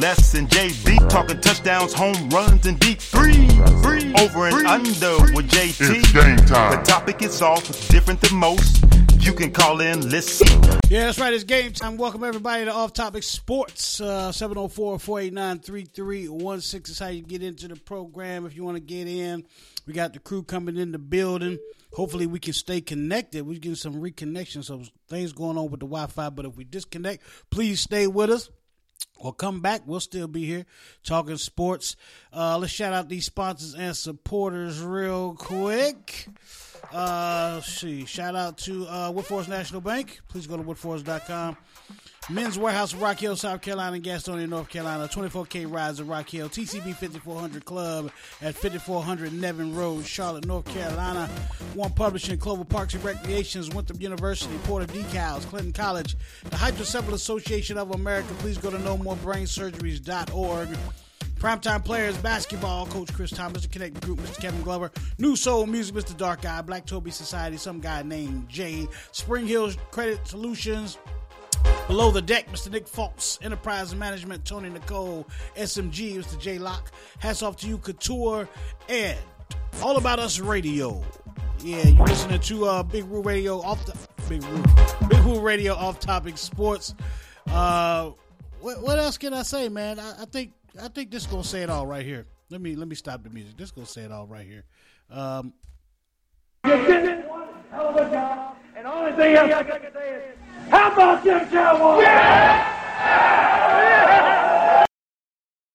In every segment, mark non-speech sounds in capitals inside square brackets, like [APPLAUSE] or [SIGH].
less than JB. Talking touchdowns, home runs, and deep three. three Over and under with JT. It's game time. The topic is off, different than most. You can call in, listen. Yeah, that's right. It's game time. Welcome everybody to Off Topic Sports. Uh, 704-489-3316 is how you get into the program if you want to get in. We got the crew coming in the building. Hopefully we can stay connected. We're getting some reconnection, so things going on with the Wi-Fi. But if we disconnect, please stay with us or come back. We'll still be here talking sports. Uh, let's shout out these sponsors and supporters real quick. Uh, let's see. Shout out to uh, Woodforest National Bank. Please go to woodforest.com. Men's Wearhouse of Rock Hill, South Carolina, Gastonia, North Carolina. 24K Rides of Rock Hill. TCB 5400 Club at 5400 Nevin Road, Charlotte, North Carolina. One Publishing, Clover Parks and Recreations, Winthrop University, Porter Decals, Clinton College, the Hydrocephalus Association of America. Please go to nomorebrainsurgeries.org. Primetime players, basketball, Coach Chris Thomas, the Connect Group, Mr. Kevin Glover, New Soul Music, Mr. Dark Eye, Black Toby Society, some guy named Jay, Spring Hills Credit Solutions, Below the deck, Mr. Nick Fox, Enterprise Management, Tony Nicole, SMG, Mr. J Lock. Hats off to you, Couture, and All About Us Radio. Yeah, you listening to uh, Big Woo Radio off the Big Woo, Big Woo Radio off topic sports. Uh, what, what else can I say, man? I, I think I think this gonna say it all right here. Let me let me stop the music. This gonna say it all right here. Um, hell of a job, and the only thing else I can say is, how about them Cowboys?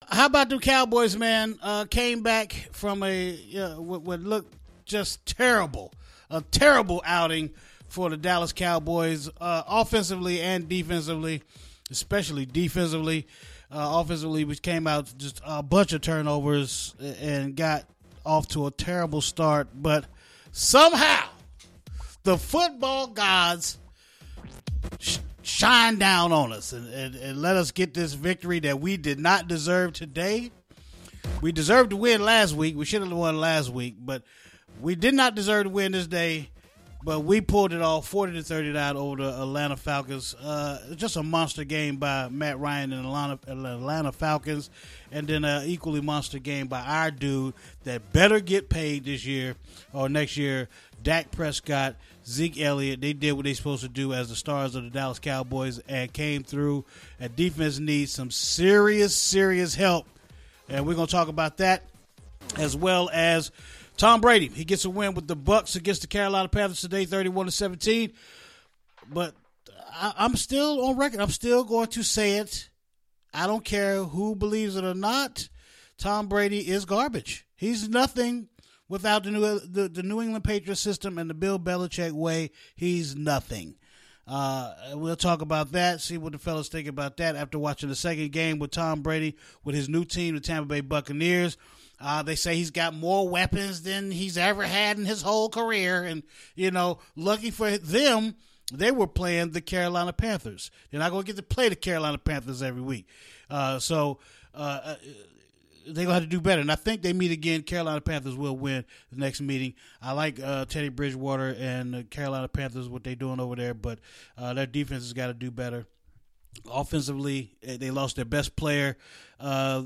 how about the Cowboys, man? Uh, came back from a uh, what, what looked just terrible, a terrible outing for the Dallas Cowboys, uh, offensively and defensively, especially defensively. Uh, offensively, which came out just a bunch of turnovers and got off to a terrible start, but somehow the football gods sh- shine down on us and, and, and let us get this victory that we did not deserve today. We deserved to win last week. We should have won last week, but we did not deserve to win this day. But we pulled it off, forty to thirty-nine over the Atlanta Falcons. Uh, just a monster game by Matt Ryan and Atlanta, Atlanta Falcons, and then an equally monster game by our dude that better get paid this year or next year. Dak Prescott, Zeke Elliott, they did what they supposed to do as the stars of the Dallas Cowboys and came through. And defense needs some serious, serious help, and we're gonna talk about that as well as Tom Brady. He gets a win with the Bucs against the Carolina Panthers today, thirty-one to seventeen. But I, I'm still on record. I'm still going to say it. I don't care who believes it or not. Tom Brady is garbage. He's nothing without the New the, the New England Patriot system and the Bill Belichick way. He's nothing. Uh, we'll talk about that. See what the fellas think about that after watching the second game with Tom Brady with his new team, the Tampa Bay Buccaneers. Uh, they say he's got more weapons than he's ever had in his whole career, and you know, lucky for them, they were playing the Carolina Panthers. They're not going to get to play the Carolina Panthers every week, uh, so uh, they're gonna have to do better. And I think they meet again. Carolina Panthers will win the next meeting. I like uh, Teddy Bridgewater and the Carolina Panthers what they're doing over there, but uh, their defense has got to do better. Offensively, they lost their best player uh,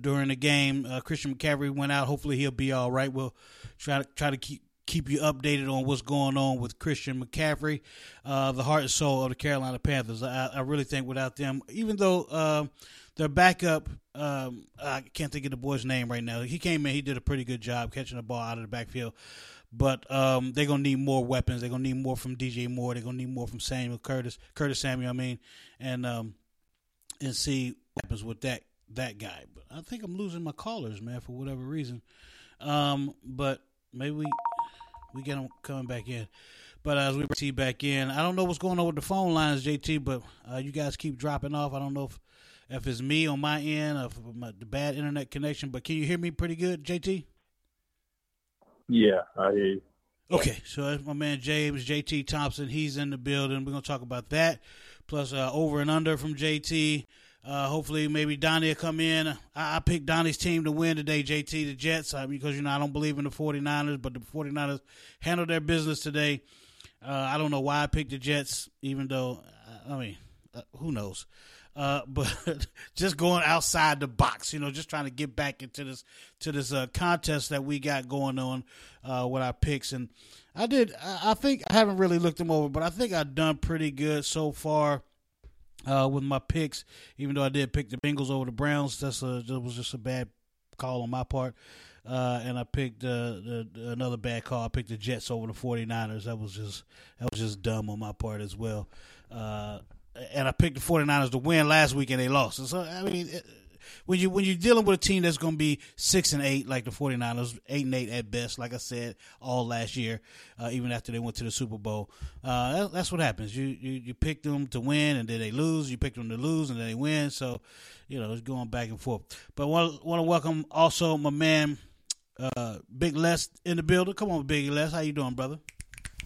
during the game. Uh, Christian McCaffrey went out. Hopefully, he'll be all right. We'll try to try to keep keep you updated on what's going on with Christian McCaffrey, uh, the heart and soul of the Carolina Panthers. I, I really think without them, even though uh, their backup, um, I can't think of the boy's name right now. He came in, he did a pretty good job catching the ball out of the backfield. But um, they're gonna need more weapons. They're gonna need more from DJ Moore. They're gonna need more from Samuel Curtis, Curtis Samuel. I mean, and um, and see what happens with that that guy. But I think I'm losing my callers, man, for whatever reason. Um, but maybe we we get them coming back in. But as we see back in, I don't know what's going on with the phone lines, JT. But uh, you guys keep dropping off. I don't know if if it's me on my end or if my, the bad internet connection. But can you hear me pretty good, JT? Yeah, I hear you. Okay, so that's my man James JT Thompson. He's in the building. We're gonna talk about that. Plus, uh, over and under from JT. Uh, hopefully, maybe Donnie will come in. I, I picked Donnie's team to win today, JT, the Jets, uh, because, you know, I don't believe in the 49ers, but the 49ers handled their business today. Uh, I don't know why I picked the Jets, even though, I mean, uh, who knows? Uh, [LAUGHS] but just going outside the box, you know, just trying to get back into this to this uh, contest that we got going on uh, with our picks. And I did, I think I haven't really looked them over, but I think I've done pretty good so far uh, with my picks. Even though I did pick the Bengals over the Browns, that's a that was just a bad call on my part. Uh, and I picked uh, the, another bad call. I picked the Jets over the 49ers. That was just that was just dumb on my part as well. Uh, and I picked the 49ers to win last week and they lost. So I mean, when you when you're dealing with a team that's going to be six and eight like the 49ers, eight and eight at best, like I said all last year, uh, even after they went to the Super Bowl, uh, that, that's what happens. You, you you pick them to win and then they lose. You pick them to lose and then they win. So you know it's going back and forth. But want want to welcome also my man uh, Big Les in the building. Come on, Big Les, how you doing, brother?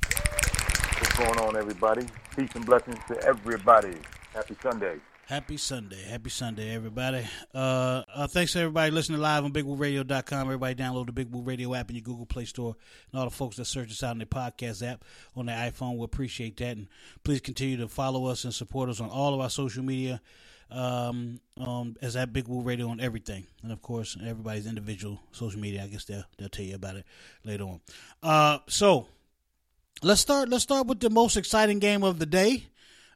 What's going on, everybody? Peace and blessings to everybody. Happy Sunday. Happy Sunday. Happy Sunday, everybody. Uh, uh, thanks to everybody listening live on BigWooRadio.com. Everybody download the Big Radio app in your Google Play Store. And all the folks that search us out in the podcast app on their iPhone, we appreciate that. And please continue to follow us and support us on all of our social media um, um, as at Big Radio on everything. And of course, everybody's individual social media. I guess they'll, they'll tell you about it later on. Uh, so let's start, let's start with the most exciting game of the day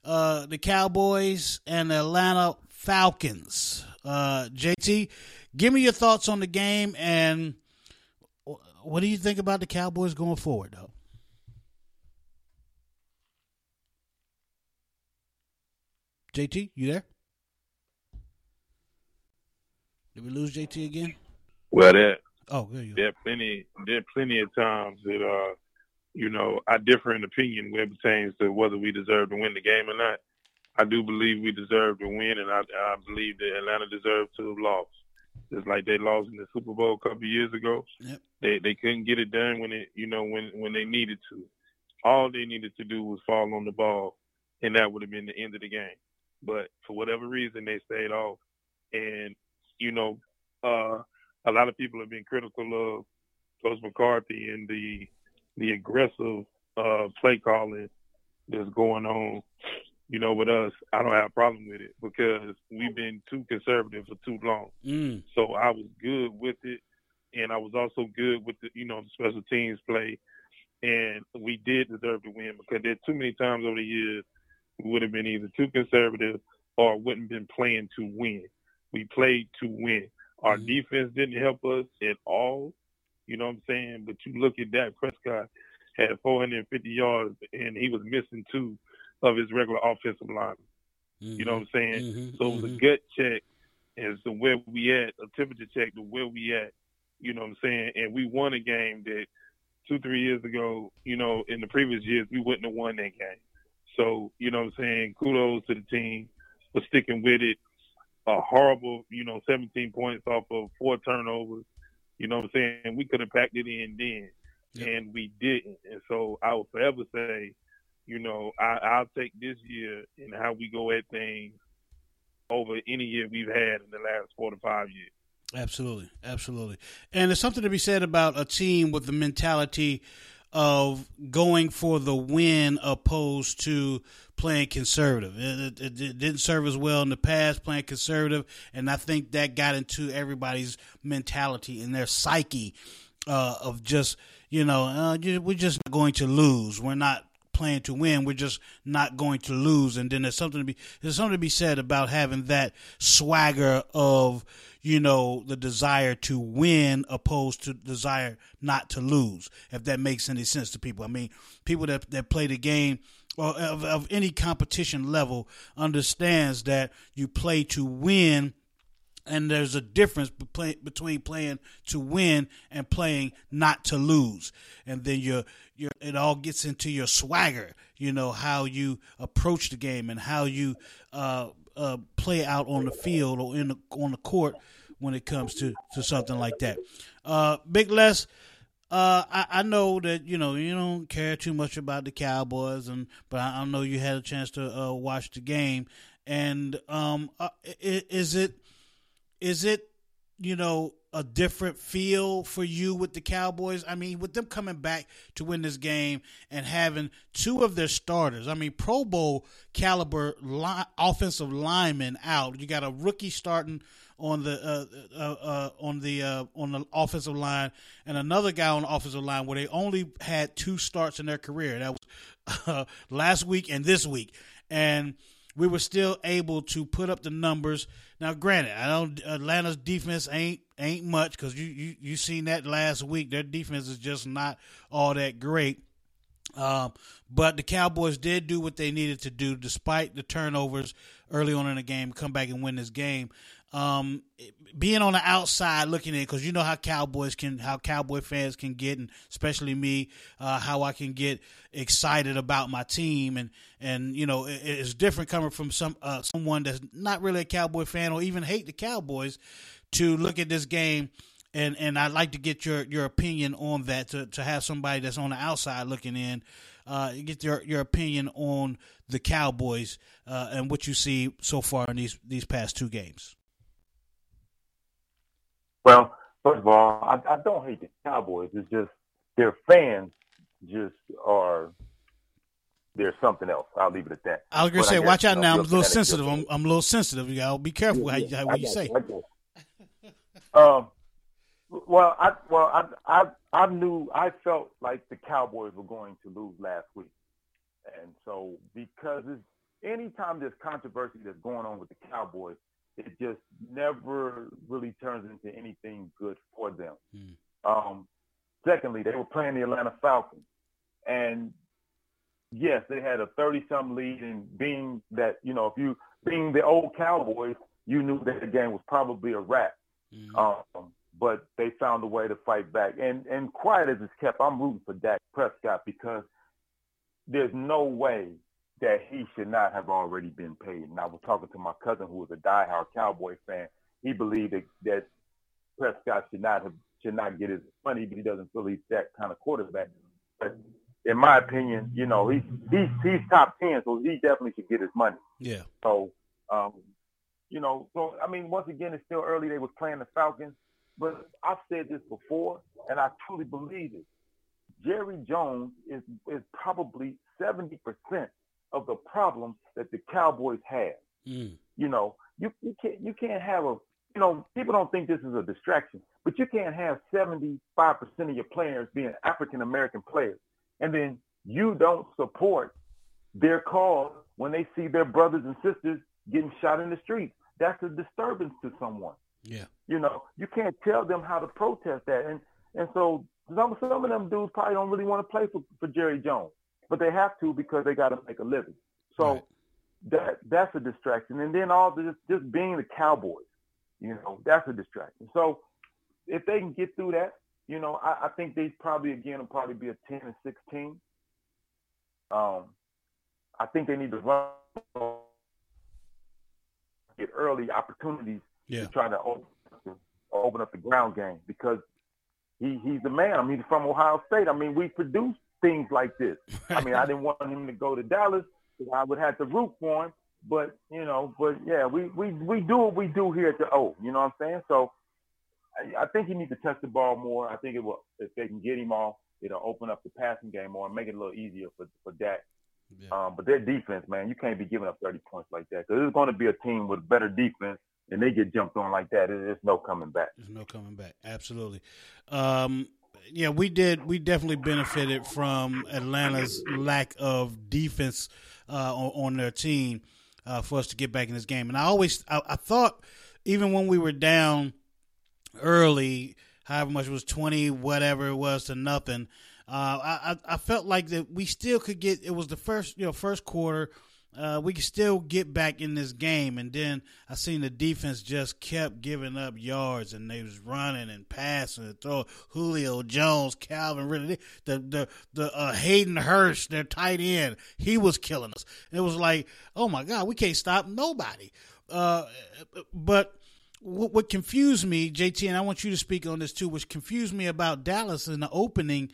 uh, the Cowboys and the Atlanta Falcons. Uh, JT, give me your thoughts on the game and what do you think about the Cowboys going forward, though? JT, you there? Did we lose JT again? Well, there. Oh, there you There are plenty. There are plenty of times that uh, you know, I differ in opinion when it pertains to whether we deserve to win the game or not. I do believe we deserve to win, and I, I believe that Atlanta deserved to have lost. Just like they lost in the Super Bowl a couple of years ago, yep. they they couldn't get it done when it you know when when they needed to. All they needed to do was fall on the ball, and that would have been the end of the game. But for whatever reason, they stayed off, and you know, uh, a lot of people have been critical of Coach McCarthy and the the aggressive uh, play calling that's going on, you know, with us, I don't have a problem with it because we've been too conservative for too long. Mm. So I was good with it, and I was also good with the, you know, the special teams play, and we did deserve to win because there's too many times over the years we would have been either too conservative or wouldn't have been playing to win. We played to win. Our Mhm. defense didn't help us at all. You know what I'm saying? But you look at Dak Prescott had 450 yards and he was missing two of his regular offensive linemen. You know what I'm saying? Mhm, So it was a mhm. gut check as to where we at, a temperature check to where we at. You know what I'm saying? And we won a game that two, three years ago, you know, in the previous years, we wouldn't have won that game. So, you know what I'm saying? Kudos to the team for sticking with it. A horrible, you know, 17 points off of four turnovers. You know what I'm saying? We could have packed it in then, Yep. and we didn't. And so I will forever say, you know, I, I'll take this year and how we go at things over any year we've had in the last four to five years. Absolutely, absolutely. And there's something to be said about a team with the mentality of going for the win opposed to playing conservative. It, it, it didn't serve as well in the past playing conservative, and I think that got into everybody's mentality and their psyche uh, of just you know uh, we're just going to lose. We're not playing to win. We're just not going to lose. And then there's something to be there's something to be said about having that swagger of you know the desire to win opposed to desire not to lose. If that makes any sense to people. I mean, people that that play the game or of, of any competition level understands that you play to win and there's a difference between playing to win and playing not to lose. And then your your it all gets into your swagger, you know how you approach the game and how you uh, uh, play out on the field or in the, on the court when it comes to to something like that. Uh, Big Les. Uh, I, I know that you know you don't care too much about the Cowboys, and but I, I know you had a chance to uh, watch the game. And um, uh, is it is it you know, a different feel for you with the Cowboys? I mean, with them coming back to win this game and having two of their starters, I mean, Pro Bowl caliber li- offensive linemen out. You got a rookie starting on the uh, uh, uh, on the uh, on the offensive line, and another guy on the offensive line where they only had two starts in their career. That was [LAUGHS] uh, last week and this week, and we were still able to put up the numbers. Now, granted, I know Atlanta's defense ain't ain't much because you, you you seen that last week. Their defense is just not all that great. Um, but the Cowboys did do what they needed to do, despite the turnovers early on in the game. Come back and win this game. Um, being on the outside looking in, because you know how Cowboys can, how Cowboy fans can get, and especially me, uh, how I can get excited about my team, and and you know it, it's different coming from some uh, someone that's not really a Cowboy fan or even hate the Cowboys to look at this game and and I'd like to get your your opinion on that to to have somebody that's on the outside looking in, uh, get your your opinion on the Cowboys uh, and what you see so far in these these past two games. Well, first of all, I, I don't hate the Cowboys. It's just their fans just are there's something else. I'll leave it at that. I was gonna But say, guess, watch you out know, now. I'm a little sensitive. I'm, I'm a little sensitive. You gotta be careful how, you- how what you say. got you, I got you. Um, well, I well I I I knew I felt like the Cowboys were going to lose last week, and so because it's, anytime there's controversy that's going on with the Cowboys, it just never really turns into anything good for them. Hmm. Um, secondly, they were playing the Atlanta Falcons, and yes, they had a 30-something lead, and being that you know if you being the old Cowboys, you knew that the game was probably a wrap. Mhm. Um, but they found a way to fight back. And and quiet as it's kept, I'm rooting for Dak Prescott because there's no way that he should not have already been paid. And I was talking to my cousin who was a diehard Cowboy fan. He believed that, that Prescott should not have should not get his money, but he doesn't feel he's that kind of quarterback. But in my opinion, you know, he's he's he's top ten, so he definitely should get his money. Yeah. So, um, you know, so I mean, once again, it's still early. They was playing the Falcons, but I've said this before, and I truly believe it. Jerry Jones is is probably seventy percent of the problems that the Cowboys have. Mm. You know, you you can't you can't have a you know people don't think this is a distraction, but you can't have seventy five percent of your players being African American players, and then you don't support their cause when they see their brothers and sisters getting shot in the streets. That's a disturbance to someone. Yeah. You know, you can't tell them how to protest that. And and so some some of them dudes probably don't really want to play for, for Jerry Jones, but they have to because they got to make a living. So Right. that that's a distraction. And then all this just being the Cowboys, you know, that's a distraction. So if they can get through that, you know, I, I think they probably again will probably be a ten and sixteen. Um, I think they need to run get early opportunities Yeah. to try to open, open up the ground game because he he's the man. I mean, he's from Ohio State. I mean, we produce things like this. I mean, I didn't want him to go to Dallas. I would have to root for him. But you know, but yeah, we we we do what we do here at the O. You know what I'm saying? So I, I think he needs to touch the ball more. I think it will if they can get him off, it'll open up the passing game more and make it a little easier for for Dak. Yeah. Um, but their defense, man, you can't be giving up 30 points like that because it's going to be a team with better defense, and they get jumped on like that. There's no coming back. There's no coming back. Absolutely. Um, yeah, we did. We definitely benefited from Atlanta's lack of defense uh, on, on their team uh, for us to get back in this game. And I always, I, I thought, even when we were down early, however much it was twenty, whatever it was to nothing. Uh, I, I I felt like that we still could get. It was the first, you know, first quarter. Uh, we could still get back in this game, and then I seen the defense just kept giving up yards, and they was running and passing and throwing. Julio Jones, Calvin Ridley, the the the uh, Hayden Hurst, their tight end, he was killing us. It was like, oh my God, we can't stop nobody. Uh, but what, what confused me, JT, and I want you to speak on this too, which confused me about Dallas in the opening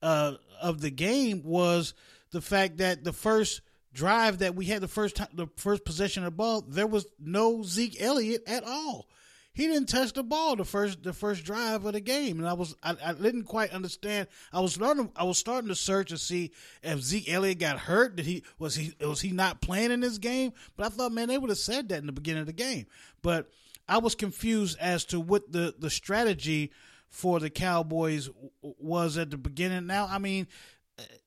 uh, of the game was the fact that the first drive that we had, the first time, the first possession of the ball, there was no Zeke Elliott at all. he didn't touch the ball the first the first drive of the game, and I was I, I didn't quite understand. I was starting I was starting to search and see if Zeke Elliott got hurt. Did he was he was he not playing in this game? But I thought, man, they would have said that in the beginning of the game. But I was confused as to what the the strategy for the Cowboys was at the beginning. Now, I mean,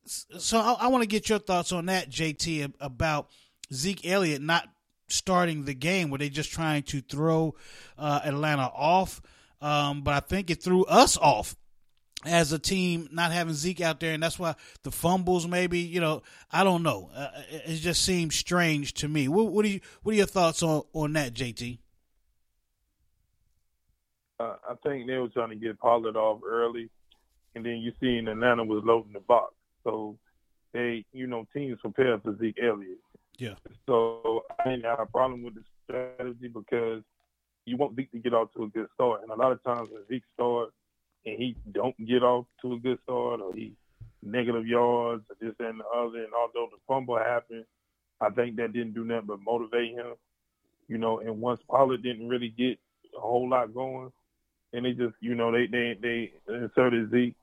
so I, I want to get your thoughts on that, JT, about Zeke Elliott not starting the game. Were they just trying to throw uh, Atlanta off? Um, but I think it threw us off as a team not having Zeke out there, and that's why the fumbles maybe you know I don't know. Uh, it just seems strange to me. What, what, are you What are your thoughts on on that, JT? Uh, I think they were trying to get Pollard off early, and then you see Atlanta was loading the box, so they you know teams prepare for Zeke Elliott. Yeah. So I ain't got a problem with the strategy because you want Zeke to get off to a good start. And a lot of times when Zeke starts and he don't get off to a good start or he negative yards or this and the other, and although the fumble happened, I think that didn't do nothing but motivate him. You know, and once Pollard didn't really get a whole lot going, and they just, you know, they they they inserted Zeke,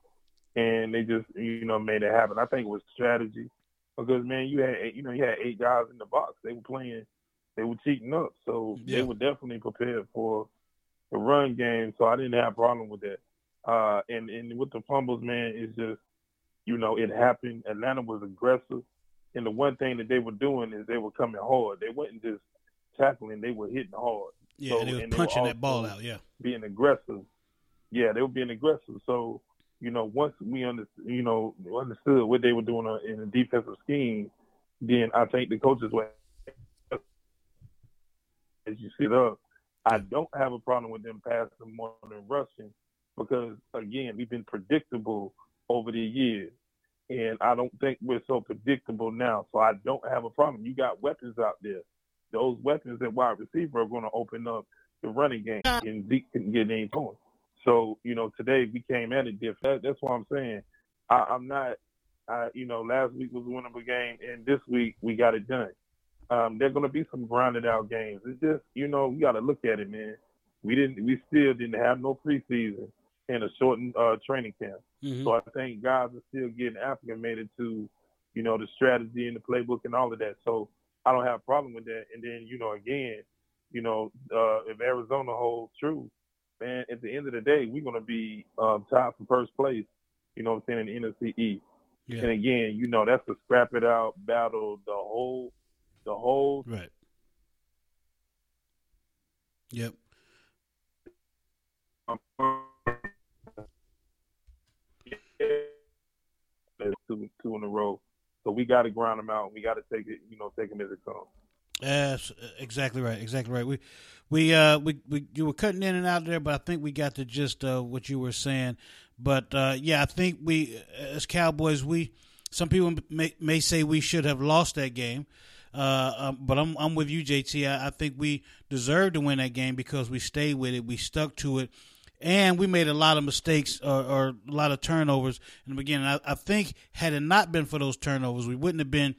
and they just, you know, made it happen. I think it was strategy because man, you had you know you had eight guys in the box. They were playing, they were cheating up, so yeah. they were definitely prepared for the run game. So I didn't have a problem with that. Uh, and and with the fumbles, man, it's just you know it happened. Atlanta was aggressive, and the one thing that they were doing is they were coming hard. They wasn't just tackling; they were hitting hard. Yeah, so, and they were punching they were that ball out. Yeah, being aggressive. Yeah, they were being aggressive. So you know, once we under, you know, understood what they were doing in the defensive scheme, then I think the coaches were, as you see it up, I don't have a problem with them passing more than rushing because, again, we've been predictable over the years. And I don't think we're so predictable now. So I don't have a problem. You got weapons out there. Those weapons at wide receiver are going to open up the running game, and Zeke can get any points. So, you know, today we came at it different. That, that's what I'm saying. I, I'm not, I, you know, last week was a winnable game, and this week we got it done. Um, there're going to be some grounded out games. It's just, you know, we got to look at it, man. We didn't, we still didn't have no preseason and a shortened uh, training camp. Mm-hmm. So I think guys are still getting acclimated to, you know, the strategy and the playbook and all of that. So I don't have a problem with that. And then, you know, again, you know, uh, if Arizona holds true, man, at the end of the day, we're going to be um, tied for first place, you know what I'm saying, in the NFC East. Yeah. And again, you know, that's a scrap it out battle the whole, the whole. Right. Yep. Two, two in a row. So we got to grind them out. We got to take it, you know, take them as it comes. Yes, exactly right. Exactly right. We, we, uh, we, we, you were cutting in and out there, but I think we got the gist of what you were saying. But uh, yeah, I think we, as Cowboys, we, some people may, may say we should have lost that game. Uh, um, but I'm I'm with you, JT. I, I think we deserved to win that game because we stayed with it, we stuck to it, and we made a lot of mistakes or, or a lot of turnovers in the beginning. I, I think had it not been for those turnovers, we wouldn't have been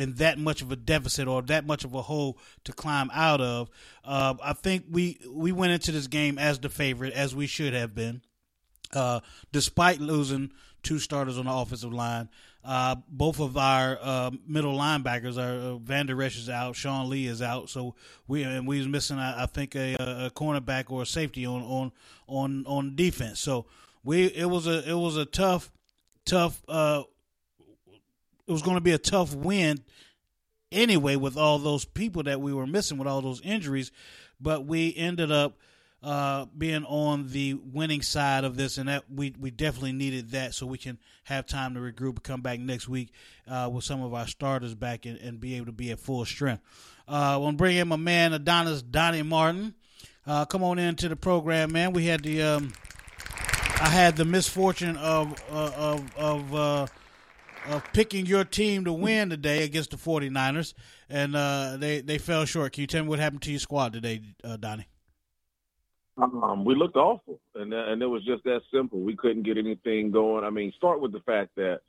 in that much of a deficit or that much of a hole to climb out of. Uh, I think we we went into this game as the favorite, as we should have been, uh, despite losing two starters on the offensive line. Uh, both of our uh, middle linebackers are uh, Vander Esch is out, Sean Lee is out, so we and we was missing, I, I think, a, a, cornerback or a safety on on on on defense. So we it was a it was a tough tough uh, it was going to be a tough win anyway with all those people that we were missing with all those injuries, but we ended up uh, being on the winning side of this, and that we we definitely needed that so we can have time to regroup and come back next week uh, with some of our starters back and, and, be able to be at full strength. Uh, I want bring in my man Adonis Donnie Martin. Uh, come on into the program, man. We had the um, I had the misfortune of uh, of of uh, of picking your team to win today against the 49ers, and uh, they, they fell short. Can you tell me what happened to your squad today, uh, Donnie? Um, we looked awful, and and it was just that simple. We couldn't get anything going. I mean, start with the fact that,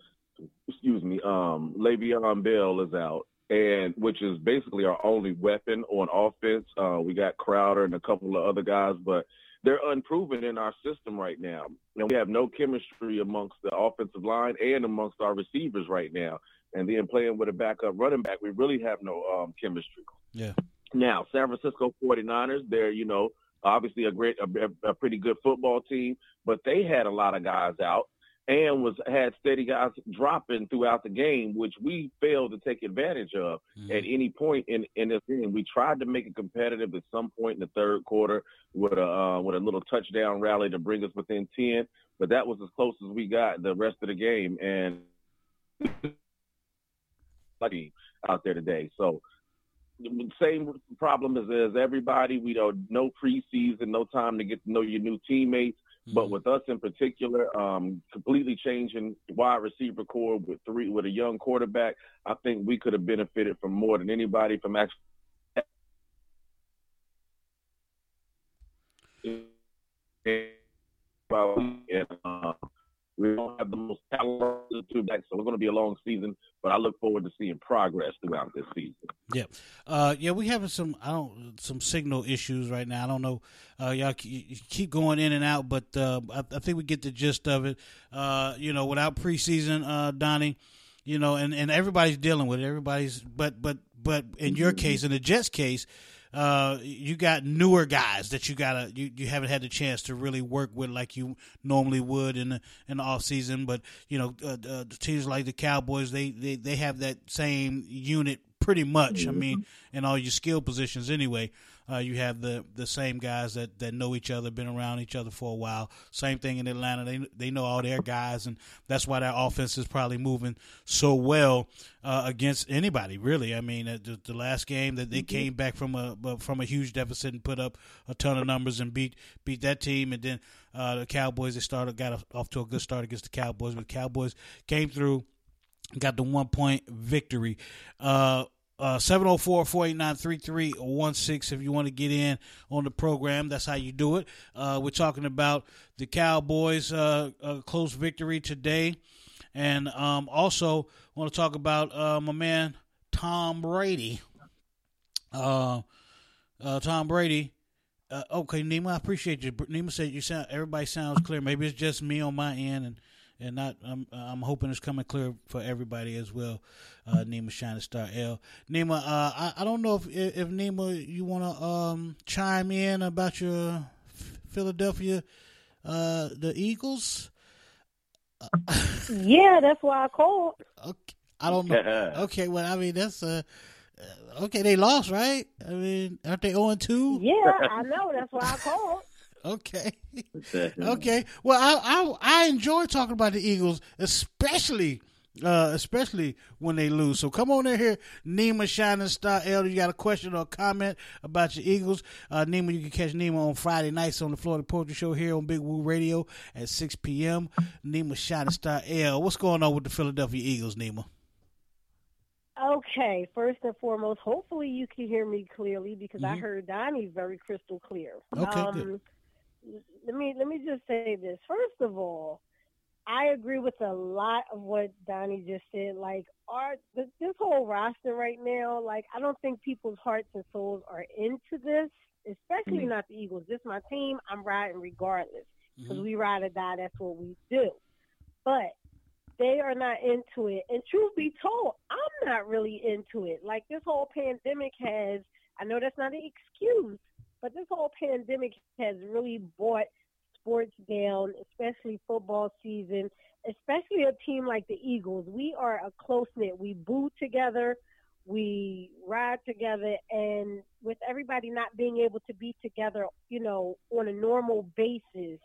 excuse me, um, Le'Veon Bell is out, and which is basically our only weapon on offense. Uh, we got Crowder and a couple of other guys, but they're unproven in our system right now. And we have no chemistry amongst the offensive line and amongst our receivers right now. And then playing with a backup running back, we really have no um, chemistry. Yeah. Now, San Francisco 49ers, they're, you know, obviously a great, a, a pretty good football team, but they had a lot of guys out and was had steady guys dropping throughout the game, which we failed to take advantage of mm-hmm. at any point in in this game. We tried to make it competitive at some point in the third quarter with a uh, with a little touchdown rally to bring us within ten, but that was as close as we got the rest of the game and lucky [LAUGHS] out there today. So same problem as, as everybody. We don't no preseason, no time to get to know your new teammates. But mm-hmm. with us in particular, um, completely changing wide receiver core with three with a young quarterback, I think we could have benefited from more than anybody from actually. And, uh, we don't have the most talented two backs, so we're going to be a long season. But I look forward to seeing progress throughout this season. Yeah, uh, yeah, we having some I don't some signal issues right now. I don't know, uh, y'all keep going in and out, but uh, I, I, think we get the gist of it. Uh, you know, without preseason, uh, Donnie, you know, and, and everybody's dealing with it. Everybody's, but but but in your case, in the Jets case uh, you got newer guys that you gotta you, you haven't had the chance to really work with like you normally would in the in the off season. But you know, uh, uh, teams like the Cowboys, they, they they have that same unit pretty much. Mm-hmm. I mean, in all your skill positions anyway. Uh, you have the the same guys that, that know each other, been around each other for a while. Same thing in Atlanta; they they know all their guys, and that's why their offense is probably moving so well uh, against anybody. Really, I mean, uh, the, the, last game that they mm-hmm. came back from a from a huge deficit and put up a ton of numbers and beat beat that team, and then uh, the Cowboys they started got off to a good start against the Cowboys, but the Cowboys came through got the one point victory. Uh, uh, 704-489-3316 if you want to get in on the program. That's how you do it. Uh, we're talking about the Cowboys' uh, close victory today. And um, also want to talk about uh, my man Tom Brady. Uh, uh, Tom Brady. okay, Nima, I appreciate you. Nima said you sound everybody sounds clear. Maybe it's just me on my end and and not I'm I'm hoping it's coming clear for everybody as well. Uh, Nima Shining Star L. Nima, uh, I I don't know if if Nima you want to um chime in about your Philadelphia uh the Eagles. [LAUGHS] yeah, that's why I called. Okay, I don't know. [LAUGHS] okay, well, I mean that's uh okay. They lost, right? I mean, aren't they zero oh two? Yeah, I know. That's why I called. Okay. okay. Well, I, I I enjoy talking about the Eagles, especially uh, especially when they lose. So come on in here, Nima Shining Star Elder. You got a question or a comment about your Eagles? Uh, Nima, you can catch Nima on Friday nights on the Florida Poetry Show here on Big Woo Radio at 6 p.m. Nima Shining Star L. What's going on with the Philadelphia Eagles, Nima? Okay, first and foremost, hopefully you can hear me clearly because mm-hmm. I heard Donnie very crystal clear. Okay, um, good let me let me just say this. First of all, I agree with a lot of what Donnie just said. Like our this, whole roster right now, like I don't think people's hearts and souls are into this, especially mm-hmm. not the Eagles. This is my team. I'm riding regardless because mm-hmm. we ride or die. That's what we do. But they are not into it. And truth be told, I'm not really into it. Like this whole pandemic has. I know that's not an excuse, but this whole pandemic has really brought sports down, especially football season, especially a team like the Eagles. We are a close knit. We boo together, we ride together, and with everybody not being able to be together, you know, on a normal basis,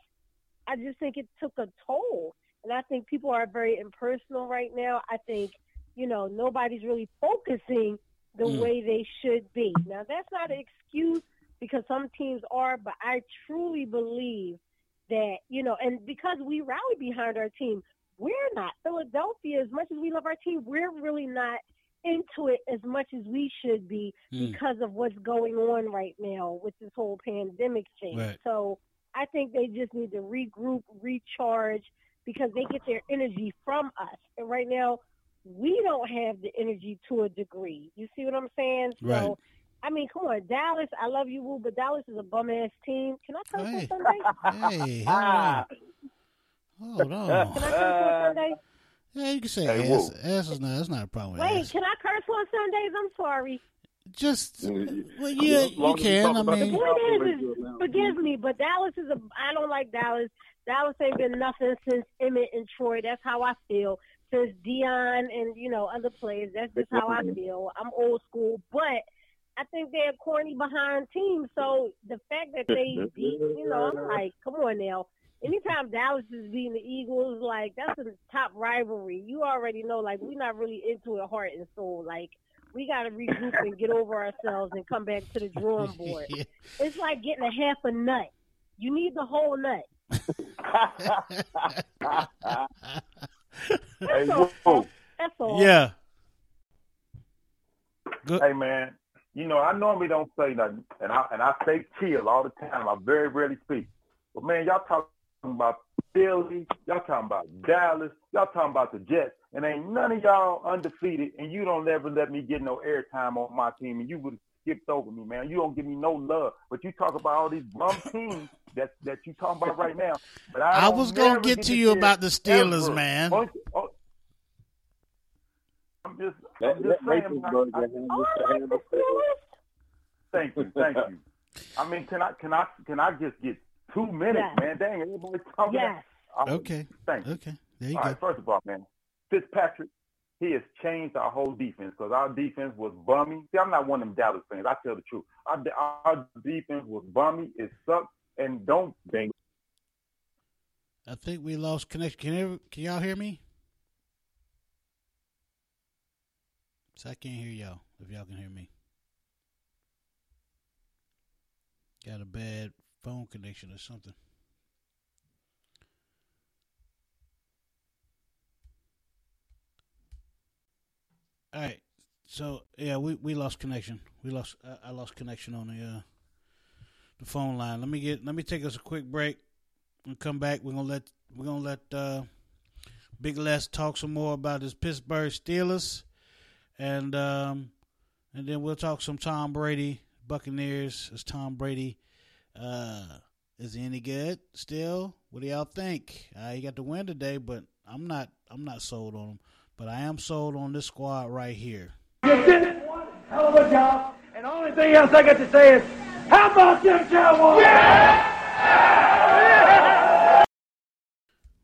I just think it took a toll. And I think people are very impersonal right now. I think, you know, nobody's really focusing the mm. way they should be. Now, that's not an excuse because some teams are, but I truly believe that, you know, and because we rally behind our team, we're not. Philadelphia, as much as we love our team, we're really not into it as much as we should be mm. because of what's going on right now with this whole pandemic thing. Right. So I think they just need to regroup, recharge, because they get their energy from us. And right now, we don't have the energy to a degree. You see what I'm saying? So, Right. I mean, come on, Dallas. I love you, Woo, but Dallas is a bum ass team. Can I curse Hey. on Sunday? Hey, hold on. Hold on. Can I curse on Sunday? Yeah, you can say Hey, ass. whoa. Ass is not. That's not a problem. With Wait, ass. can I curse on Sundays? I'm sorry. Just well, yeah, as long you can. talk I about the mean, Point is, is forgive me, but Dallas is a. I don't like Dallas. Dallas ain't been nothing since Emmitt and Troy. That's how I feel. Since Deion and you know other players, that's just how I feel. I'm old school, but I think they're a corny behind team. So the fact that they [LAUGHS] beat, you know, I'm like, come on now. Anytime Dallas is beating the Eagles, like that's a top rivalry. You already know, like we're not really into it heart and soul. Like we got to regroup and get over ourselves and come back to the drawing [LAUGHS] board. yeah. It's like getting a half a nut. You need the whole nut. [LAUGHS] Hey, That's all. That's all. yeah. Good. Hey man, you know I normally don't say nothing, and I and I stay chill all the time. I very rarely speak. But man, y'all talking about Philly, y'all talking about Dallas, y'all talking about the Jets, and ain't none of y'all undefeated, and you don't ever let me get no airtime on my team, and you would have skipped over me, man. You don't give me no love, but you talk about all these bum teams that that you talking about right now. But I, I was gonna never get to you about the Steelers, ever. man. Oh, oh, I'm just, That, I'm just saying. Matrixburg I- I- got Oh, just I like the Steelers. Thank you, thank you. I mean, can I can I can I just get two minutes, Yes. man? Dang, everybody's talking. Yes. I- Okay. Thank you. Okay. There you All go. right, first of all, man, Fitzpatrick, he has changed our whole defense because our defense was bummy. See, I'm not one of them Dallas fans. I tell the truth. Our, our defense was bummy. It sucked. And don't bang. I think we lost connection. Can you, can y'all hear me? So I can't hear y'all. If y'all can hear me, got a bad phone connection or something. All right. So yeah, we, we lost connection. We lost. I, I lost connection on the uh, the phone line. Let me get. Let me take us a quick break and come back. We're gonna let we're gonna let uh, Big Les talk some more about his Pittsburgh Steelers, and um, and then we'll talk some Tom Brady Buccaneers. Is Tom Brady uh, is he any good still? What do y'all think? Uh, he got the win today, but I'm not I'm not sold on him. But I am sold on this squad right here. You did one hell of a job, and the only thing else I got to say is, how about them Cowboys?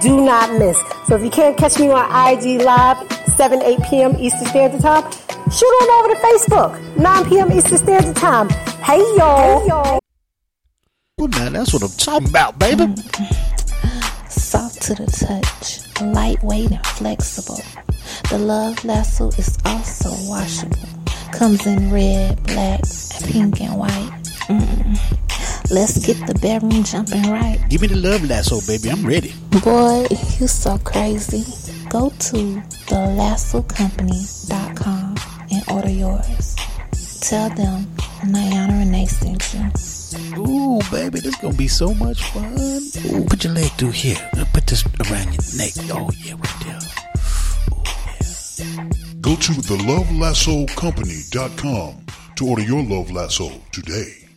Do not miss. So if you can't catch me on IG Live, 7, 8 p.m. Eastern Standard Time, shoot on over to Facebook, 9 p.m. Eastern Standard Time. Hey y'all. Hey y'all. Well, now that's what I'm talking about, baby. Soft to the touch, lightweight and flexible. The Love Lasso is also washable. Comes in red, black, pink, and white. Mm. Let's get the bedroom jumping right. Give me the love lasso, baby. I'm ready. Boy, you so crazy. Go to thelassocompany.com and order yours. Tell them Niana Renee sent you. Ooh, baby, this gonna be so much fun. Ooh, put your leg through here. Put this around your neck. Oh yeah, right there. Go to thelovelassocompany.com to order your love lasso today.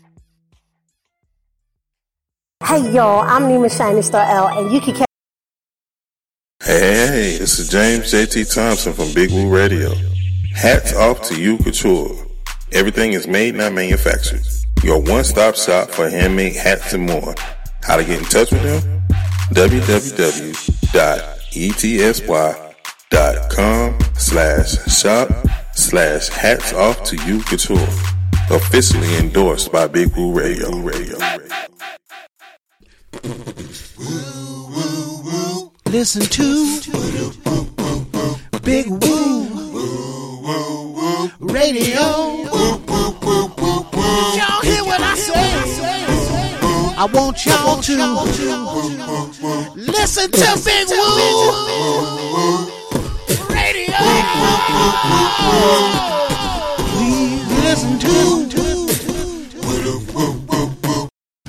Hey y'all, I'm Nima Shining Star L, and you can catch Hey, this is James JT Thompson from Big Woo Radio. Hats off to you, Couture. Everything is made, not manufactured. Your one-stop shop for handmade hats and more. How to get in touch with them? www.etsy.com slash shop slash hats off to you, Couture. Officially endorsed by Big Woo Radio. Radio. Listen to Big Woo Radio. radio. Y'all hear what I say? I want y'all to listen to Big Woo Radio. Please listen to.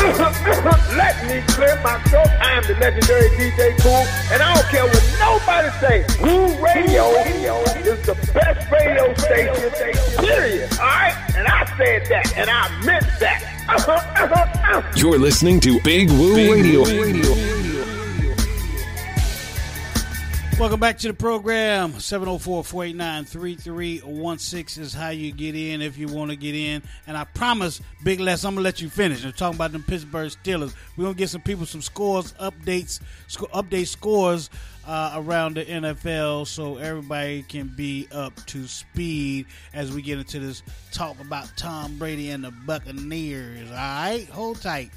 Let me clear my throat. I am the legendary DJ Cool, and I don't care what nobody say. Woo Radio is the best radio station, period. All right? And I said that, and I meant that. Uh-huh, uh-huh, uh-huh. You're listening to Big Woo Radio. Welcome back to the program. 704 489 3316 is how you get in if you want to get in. And I promise, Big Les, I'm going to let you finish. I'm talking about them Pittsburgh Steelers. We're going to get some people some scores, updates, sc- update scores uh, around the NFL so everybody can be up to speed as we get into this talk about Tom Brady and the Buccaneers. All right? Hold tight.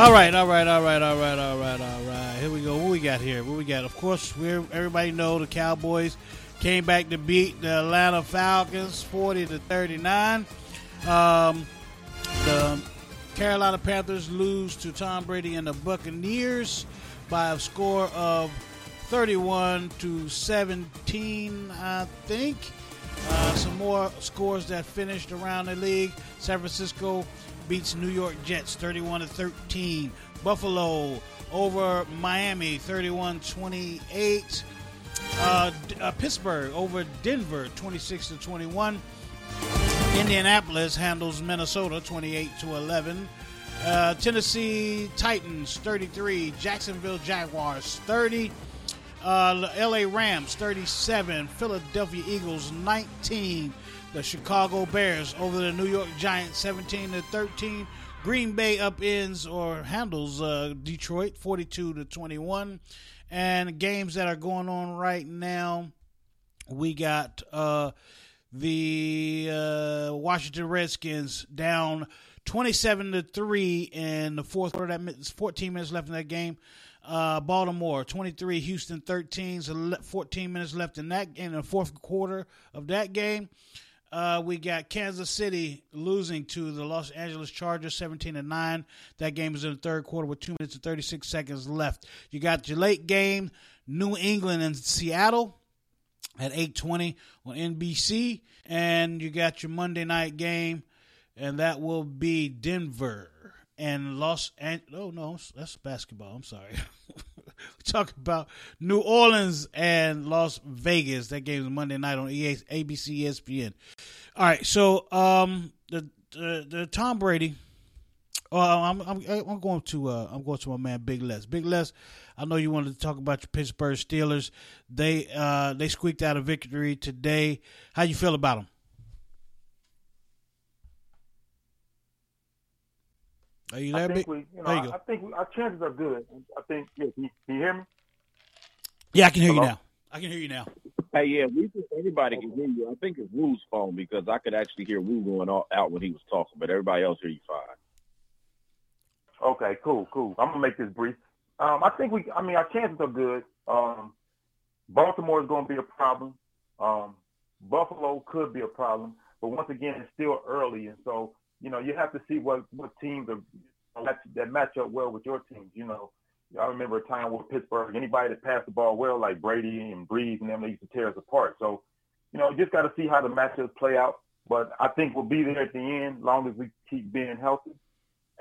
All right, all right, all right, all right, all right, all right. Here we go. What we got here? What we got? Of course, we everybody know the Cowboys came back to beat the Atlanta Falcons, forty to thirty nine. Um, the Carolina Panthers lose to Tom Brady and the Buccaneers by a score of thirty-one to seventeen. I think. Uh, some more scores that finished around the league. San Francisco beats New York Jets 31 to 13. Buffalo over Miami 31 28. Uh, uh, Pittsburgh over Denver 26 to 21. Indianapolis handles Minnesota 28 to 11. Uh, Tennessee Titans 33. Jacksonville Jaguars 30. Uh, LA Rams 37. Philadelphia Eagles 19 the Chicago Bears over the New York Giants 17 to 13. Green Bay upends or handles uh, Detroit 42 to 21. And games that are going on right now, we got uh, the uh, Washington Redskins down 27 to 3 in the fourth quarter. That means 14 minutes left in that game. Uh, Baltimore 23, Houston 13. So 14 minutes left in that in the fourth quarter of that game. Uh, we got Kansas City losing to the Los Angeles Chargers 17 to 9. That game is in the third quarter with 2 minutes and 36 seconds left. You got your late game, New England and Seattle at 8:20 on NBC, and you got your Monday night game and that will be Denver and Los Angeles. Oh no, that's basketball. I'm sorry. [LAUGHS] [LAUGHS] talk about New Orleans and Las Vegas. That game is Monday night on EA, ABC, ESPN. All right, so um, the the, the Tom Brady. Oh, I'm, I'm I'm going to uh, I'm going to my man Big Les. Big Les, I know you wanted to talk about your Pittsburgh Steelers. They uh, they squeaked out a victory today. How you feel about them? Are you there, I think Big? we, you know, there you I, go. I think we, our chances are good. I think. Yeah, can, you, can you hear me? Yeah, I can hear you now. I can hear you now. Hey, yeah, we think everybody can hear you. I think it's Woo's phone because I could actually hear Woo going all, out when he was talking, but everybody else hear you fine. Okay, cool, cool. I'm gonna make this brief. Um, I think we. I mean, our chances are good. Um, Baltimore is going to be a problem. Um, Buffalo could be a problem, but once again, it's still early, and so you know you have to see what what teams are that, that match up well with your teams. You know, I remember a time where Pittsburgh, anybody that passed the ball well, like Brady and Brees and them, they used to tear us apart. So, you know, just got to see how the matchups play out. But I think we'll be there at the end, long as we keep being healthy.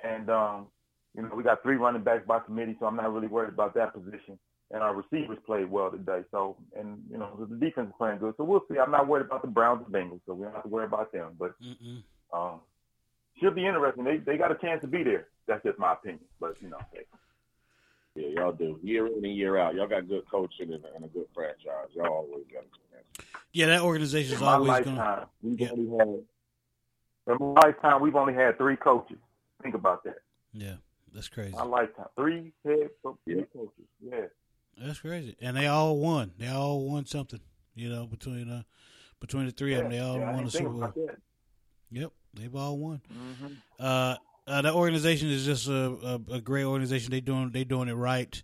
And um, you know, we got three running backs by committee, so I'm not really worried about that position. And our receivers played well today. So, and you know, the defense is playing good. So we'll see. I'm not worried about the Browns and Bengals, so we don't have to worry about them. But um, should be interesting. They they got a chance to be there. That's just my opinion. But you know, hey. Yeah, y'all do. Year in and year out. Y'all got good coaching and, and a good franchise. Y'all always got a Yeah, that organization is In my always lifetime, going. we've Yeah. only had in my lifetime we've only had three coaches. Think about that. Yeah, that's crazy. My lifetime, three head co- three coaches. Yeah. That's crazy, and they all won. They all won something. You know, between uh, between the three of them, they all yeah, won a Super Bowl. Yep, they've all won. Mhm. Uh, uh, the organization is just a, a, a great organization. They doing they doing it right.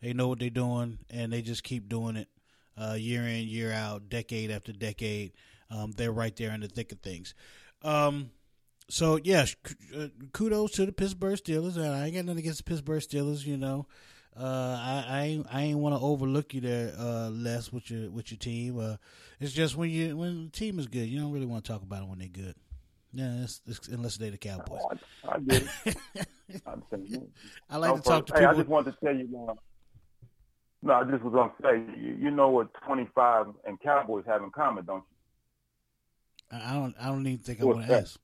They know what they're doing, and they just keep doing it uh, year in year out, decade after decade. Um, they're right there in the thick of things. Um, so yes, k- uh, kudos to the Pittsburgh Steelers, and I ain't got nothing against the Pittsburgh Steelers. You know, uh, I I ain't, I ain't want to overlook you there, uh, Les, with your with your team. Uh, it's just when you when the team is good, you don't really want to talk about it when they're good. Yeah, it's, it's, unless they're the Cowboys. Oh, I, I get it. [LAUGHS] I understand. I like No, to talk to hey, I just wanted to tell you now. No, I just was gonna say, you, you know what 25 and Cowboys have in common, don't you? I I don't I don't even think I want to ask.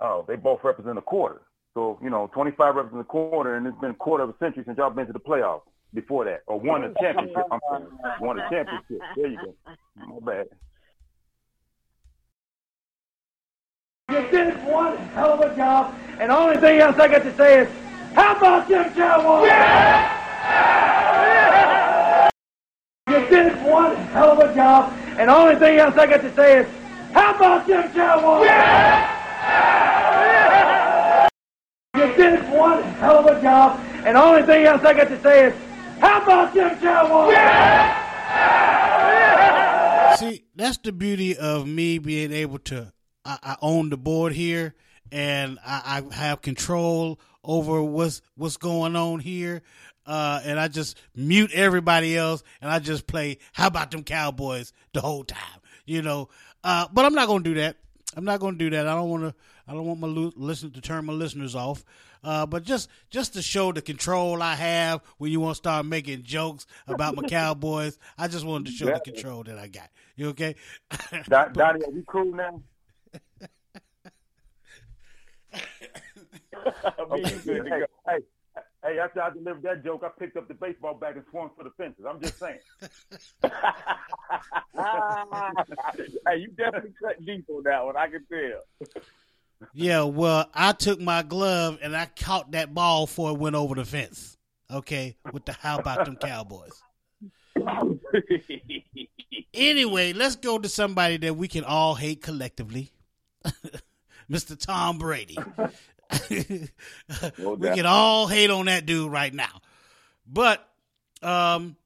Oh, they both represent a quarter. So you know, 25 represents a quarter, and it's been a quarter of a century since y'all been to the playoffs. Before that, or won a [LAUGHS] championship. I'm sorry, won a championship. There you go. My bad. You did one hell of a job, and the only thing else I got to say is, how about them Cowboys? You did one hell of a job, and the only thing else I got to say is, how about them Cowboys? You did one hell of a job, and the only thing else I got to say is, how about them Cowboys? See, that's the beauty of me being able to. I, I own the board here, and I, I have control over what's what's going on here. Uh, and I just mute everybody else, and I just play. How about them Cowboys the whole time? You know. Uh, but I'm not going to do that. I'm not going to do that. I don't want to. I don't want my lo- listen to turn my listeners off. Uh, but just just to show the control I have when you want to start making jokes about my [LAUGHS] Cowboys, I just wanted to show the control that I got. You okay? [LAUGHS] Don, Donnie, are we cool now? [COUGHS] Okay, good to hey, hey, hey, after I delivered that joke, I picked up the baseball bat and swung for the fences. I'm just saying. [LAUGHS] hey, you definitely cut deep on that one. I can tell. Yeah, well, I took my glove and I caught that ball before it went over the fence. Okay, with the how about them Cowboys? [LAUGHS] Anyway, let's go to somebody that we can all hate collectively, [LAUGHS] Mr. Tom Brady. No [LAUGHS] [LAUGHS] we can all hate on that dude right now, but um,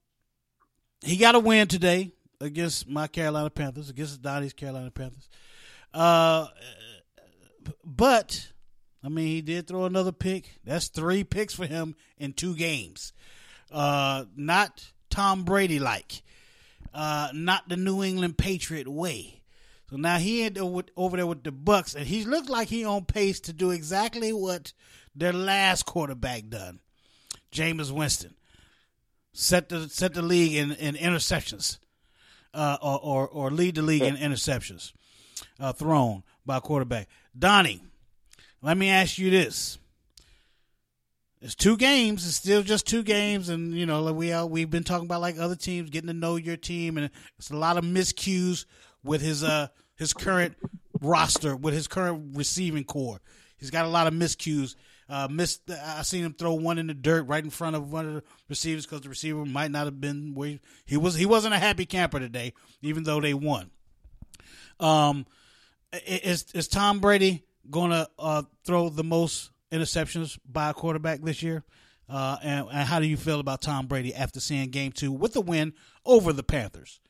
he got a win today against my Carolina Panthers, against Donnie's Carolina Panthers. Uh, but I mean, he did throw another pick. That's three picks for him in two games. Uh, not Tom Brady like, uh, not the New England Patriot way. So now he had over there with the Bucs, and he looked like he on pace to do exactly what their last quarterback done, Jameis Winston. Set the set the league in, in interceptions, uh, or, or or lead the league in interceptions uh, thrown by quarterback. Donnie, let me ask you this: It's two games. It's still just two games, and you know we are, we've been talking about like other teams getting to know your team, and it's a lot of miscues with his uh his current roster with his current receiving core. He's got a lot of miscues. Uh, missed. I seen him throw one in the dirt right in front of one of the receivers because the receiver might not have been where he, he was. He wasn't a happy camper today, even though they won. Um, is is Tom Brady gonna uh, throw the most interceptions by a quarterback this year? Uh, and, and how do you feel about Tom Brady after seeing Game Two with the win over the Panthers?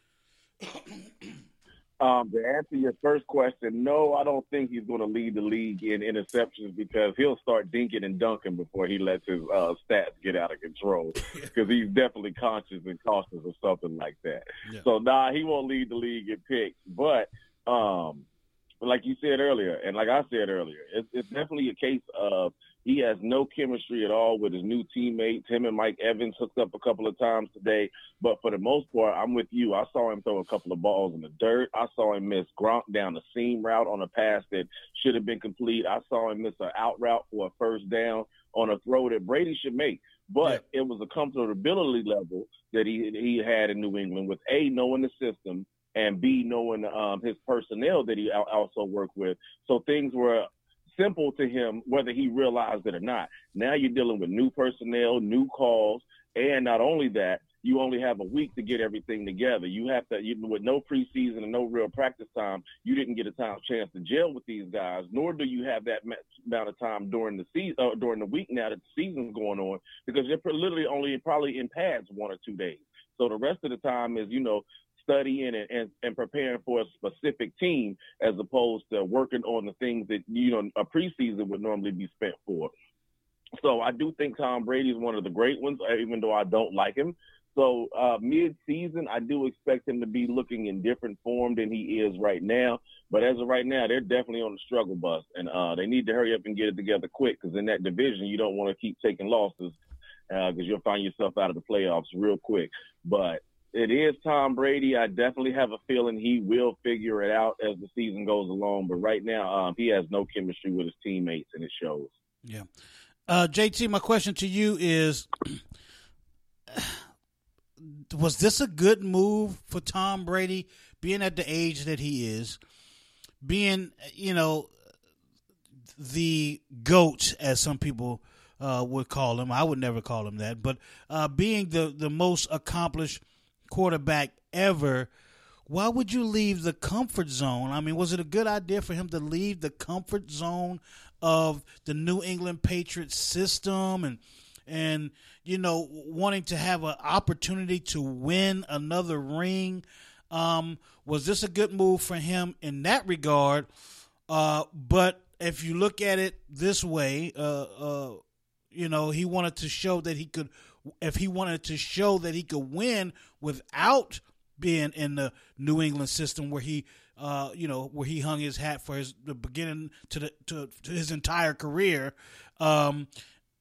Um, to answer your first question, no, I don't think he's going to lead the league in interceptions because he'll start dinking and dunking before he lets his uh, stats get out of control [LAUGHS] because he's definitely conscious and cautious of something like that. So, nah, he won't lead the league in picks. But, um, like you said earlier, and like I said earlier, it's, it's definitely a case of he has no chemistry at all with his new teammates. Him and Mike Evans hooked up a couple of times today, but for the most part, I'm with you. I saw him throw a couple of balls in the dirt. I saw him miss Gronk down the seam route on a pass that should have been complete. I saw him miss an out route for a first down on a throw that Brady should make. but it was a comfortability level that he he had in New England with a knowing the system and b knowing um, his personnel that he also worked with. So things were simple to him whether he realized it or not. Now you're dealing with new personnel, new calls, and not only that, you only have a week to get everything together. You have to, you, with no preseason and no real practice time, you didn't get a time chance to gel with these guys. Nor do you have that amount of time during the season, uh, during the week now that the season's going on, because they're literally only probably in pads one or two days. So the rest of the time is, you know, studying and, and, and preparing for a specific team as opposed to working on the things that you know a preseason would normally be spent for. So I do think Tom Brady is one of the great ones, even though I don't like him. So uh, mid-season, I do expect him to be looking in different form than he is right now. But as of right now, they're definitely on the struggle bus, and uh, they need to hurry up and get it together quick. Because in that division, you don't want to keep taking losses because uh, you'll find yourself out of the playoffs real quick. But it is Tom Brady. I definitely have a feeling he will figure it out as the season goes along. But right now, um, he has no chemistry with his teammates, and it shows. Yeah. Uh, JT, my question to you is [CLEARS THROAT] Was this a good move for Tom Brady, being at the age that he is, being, you know, the GOAT, as some people uh, would call him? I would never call him that, but uh, being the, the most accomplished quarterback ever why would you leave the comfort zone? I mean, was it a good idea for him to leave the comfort zone of the New England Patriots system and and you know wanting to have an opportunity to win another ring. Um, was this a good move for him in that regard? Uh, but if you look at it this way, uh, uh, you know, he wanted to show that he could. If he wanted to show that he could win without being in the New England system, where he uh, you know, where he hung his hat for his the beginning to the to, to his entire career, um,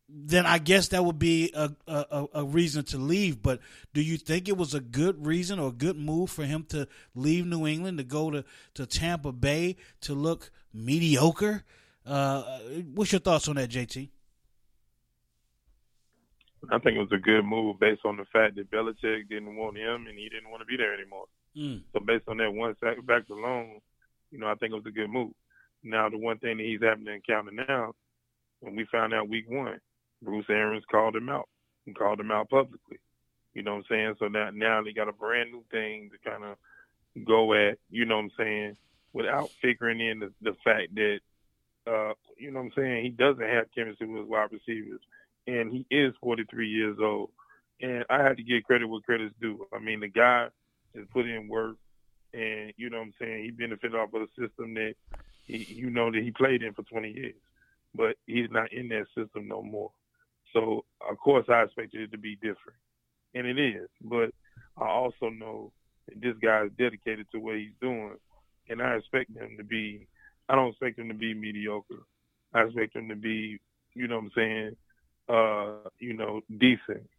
then I guess that would be a, a, a reason to leave. But do you think it was a good reason or a good move for him to leave New England to go to, to Tampa Bay to look mediocre? Uh, what's your thoughts on that, JT? I think it was a good move based on the fact that Belichick didn't want him and he didn't want to be there anymore. Mm. So based on that one fact alone, you know, I think it was a good move. Now the one thing that he's having to encounter now, when we found out week one, Bruce Arians called him out and called him out publicly. You know what I'm saying? So now now they got a brand new thing to kind of go at. You know what I'm saying? Without figuring in the, the fact that uh, you know what I'm saying he doesn't have chemistry with his wide receivers, and he is 43 years old. And I had to give credit where credit's due. I mean, the guy has put in work, and you know what I'm saying. He benefited off of a system that he, you know that he played in for 20 years, but he's not in that system no more. So of course I expected it to be different, and it is. But I also know that this guy is dedicated to what he's doing, and I expect him to be. I don't expect him to be mediocre. I expect him to be, you know what I'm saying, uh, you know, decent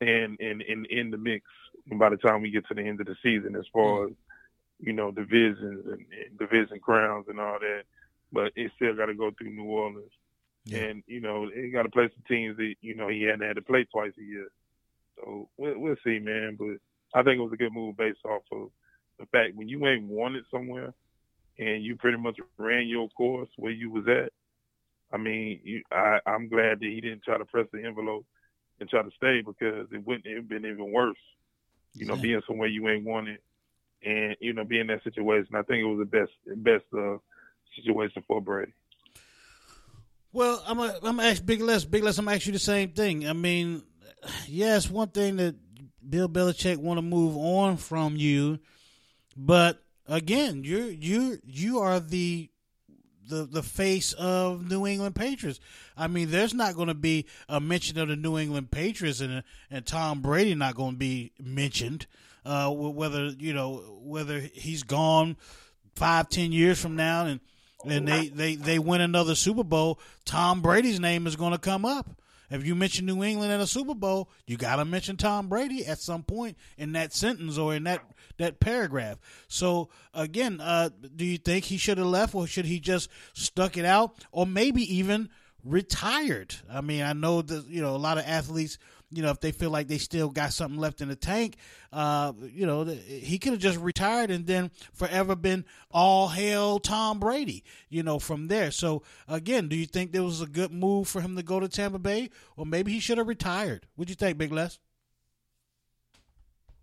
and in in in the mix by the time we get to the end of the season as far as you know divisions and, and division crowns and all that but it still got to go through New Orleans yeah. And you know, he got to play some teams that you know he hadn't had to play twice a year. So we'll, we'll see, man. But I think it was a good move based off of the fact when you ain't wanted somewhere and you pretty much ran your course where you was at. I mean, you, I, I'm glad that he didn't try to press the envelope and try to stay because it wouldn't have been even worse. You know, yeah. being somewhere you ain't wanted and you know being in that situation. I think it was the best best uh, situation for Brady. Well, I'm gonna I'm ask Big Les. Big Les, I'm gonna ask you the same thing. I mean, yes, one thing that Bill Belichick want to move on from you, but again, you're, you're, you are the the the face of New England Patriots. I mean, there's not going to be a mention of the New England Patriots and and Tom Brady not going to be mentioned. Uh, whether you know whether he's gone five ten years from now and and they, they, they win another Super Bowl, Tom Brady's name is going to come up. If you mention New England in a Super Bowl, you got to mention Tom Brady at some point in that sentence or in that that paragraph. So again, uh, do you think he should have left, or should he just stuck it out, or maybe even retired. I mean, I know that you know a lot of athletes. You know, if they feel like they still got something left in the tank, uh, you know, he could have just retired and then forever been all hail Tom Brady. You know, from there. So again, do you think there was a good move for him to go to Tampa Bay, or maybe he should have retired? What do you think, Big Les?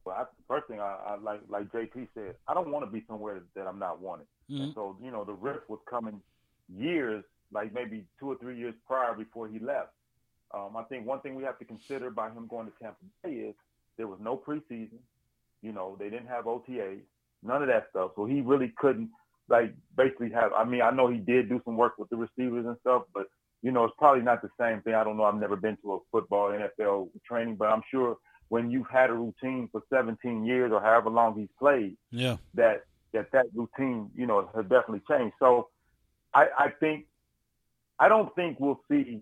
Well, I, first thing I, I like, like JT said, I don't want to be somewhere that I'm not wanted. Mm-hmm. And so, you know, the rift was coming years, like maybe two or three years prior before he left. Um, I think one thing we have to consider by him going to Tampa Bay is there was no preseason. You know, they didn't have OTAs, none of that stuff. So he really couldn't, like, basically have. I mean, I know he did do some work with the receivers and stuff, but you know, it's probably not the same thing. I don't know. I've never been to a football NFL training, but I'm sure when you've had a routine for 17 years or however long he's played, yeah, that that that routine, you know, has definitely changed. So I, I think I don't think we'll see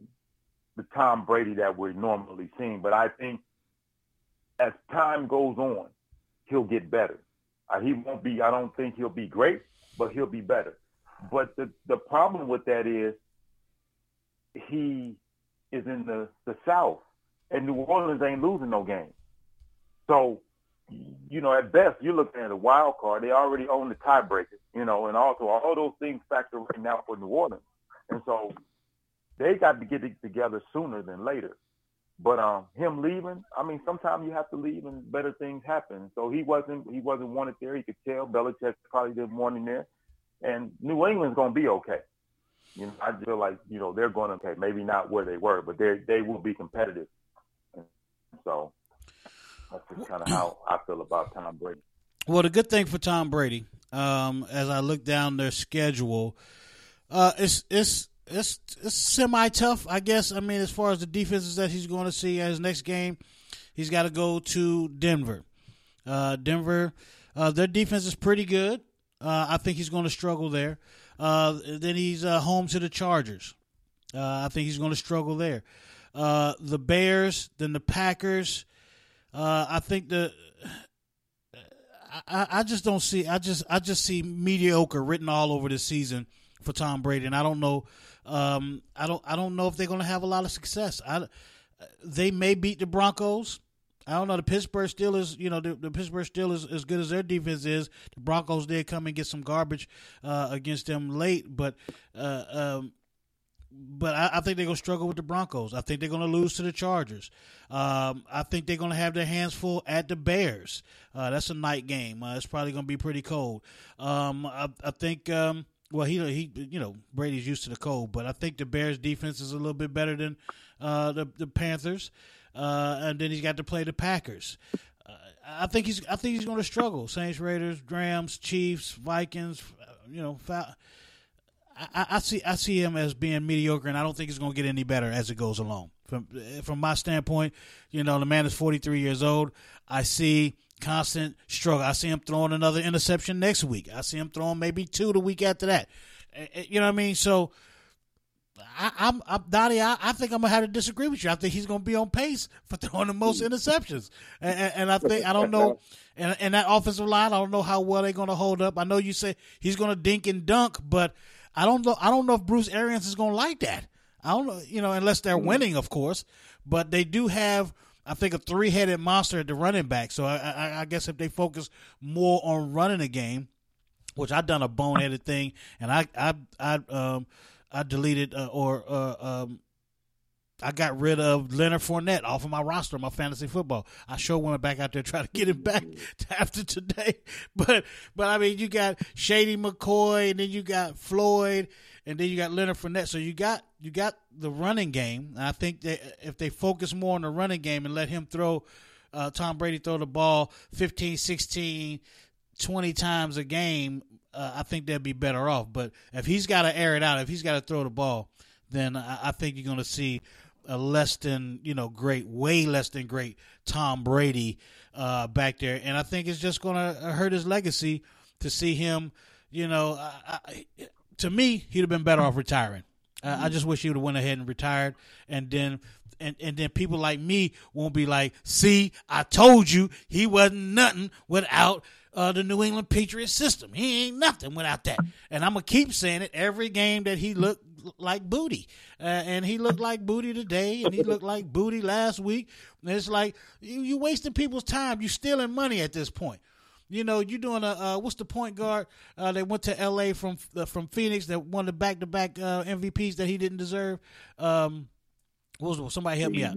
the Tom Brady that we're normally seeing, but I think as time goes on, he'll get better. Uh, he won't be. I don't think he'll be great, but he'll be better. But the the problem with that is he is in the the South, and New Orleans ain't losing no game. So, you know, at best, you're looking at a wild card. They already own the tiebreaker, you know, and also all those things factor right now for New Orleans. And so they got to get it together sooner than later. But um, him leaving, I mean, sometimes you have to leave and better things happen. So he wasn't he wasn't wanted there. He could tell Belichick probably didn't want him there, and New England's gonna be okay. You know, I feel like you know they're going to okay, maybe not where they were, but they they will be competitive. So that's just kind of how I feel about Tom Brady. Well, the good thing for Tom Brady, um, as I look down their schedule, uh, it's it's it's it's semi tough, I guess. I mean, as far as the defenses that he's going to see at his next game, he's got to go to Denver. Uh, Denver, uh, their defense is pretty good. Uh, I think he's going to struggle there. Uh, then he's uh, home to the Chargers. I think he's going to struggle there. The Bears, then the Packers. I think the I, I just don't see. I just I just see mediocre written all over this season for Tom Brady, and I don't know. Um, I don't I don't know if they're going to have a lot of success. I, they may beat the Broncos. I don't know. The Pittsburgh Steelers, you know, the, the Pittsburgh Steelers, as good as their defense is, the Broncos did come and get some garbage uh, against them late, but uh, um, but I, I, think they're gonna struggle with the Broncos. I think they're gonna lose to the Chargers. Um, I think they're gonna have their hands full at the Bears. Uh, that's a night game. Uh, it's probably gonna be pretty cold. Um, I, I, think. Um, well, he he you know Brady's used to the cold, but I think the Bears defense is a little bit better than uh, the the Panthers uh, and then he's got to play the Packers. Uh, I think he's I think he's going to struggle. Saints, Raiders, Rams, Chiefs, Vikings. You know, I, I, see I see him as being mediocre, and I don't think he's going to get any better as it goes along. From eh, from my standpoint, you know, the man is 43 years old. I see constant struggle. I see him throwing another interception next week. I see him throwing maybe two the week after that. Eh, eh, you know what I mean? So I, I'm, I'm Donnie. I, I, think I'm gonna have to disagree with you. I think he's gonna be on pace for [LAUGHS] throwing the most interceptions, and, and, and I think I don't know, and, and that offensive line, I don't know how well they're gonna hold up. I know you say he's gonna dink and dunk, but I don't know. I don't know if Bruce Arians is gonna like that. I don't know, you know, unless they're mm-hmm. winning, of course. But they do have, I think, a three-headed monster at the running back. So I, I, I guess if they focus more on running the game, which I've done a boneheaded thing, and I, I, I, um I deleted uh, or uh, um, I got rid of Leonard Fournette off of my roster, my fantasy football. I sure went back out there try to get him back [LAUGHS] after today, [LAUGHS] but but I mean, you got Shady McCoy, and then you got Floyd, and then you got Leonard Fournette. So you got you got the running game. And I think that if they focus more on the running game and let him throw, uh, Tom Brady throw the ball 15, 16, 20 times a game, uh, I think they'd be better off. But if he's got to air it out, if he's got to throw the ball, then I, I think you're going to see a less than you know great, way less than great Tom Brady uh, back there, and I think it's just going to hurt his legacy to see him. You know, I, I, to me, he'd have been better off retiring. I just wish he would have went ahead and retired, and then and, and then people like me won't be like, "See, I told you he wasn't nothing without uh, the New England Patriots system. He ain't nothing without that. And I'm gonna keep saying it every game that he look like booty, uh, and he looked like booty today, and he looked like booty last week. And it's like you you wasting people's time. You stealing money at this point. You know, you doing a uh, what's the point guard? Uh, they went to L.A. from uh, from Phoenix that won the back to back MVPs that he didn't deserve. Um, what was somebody help me out?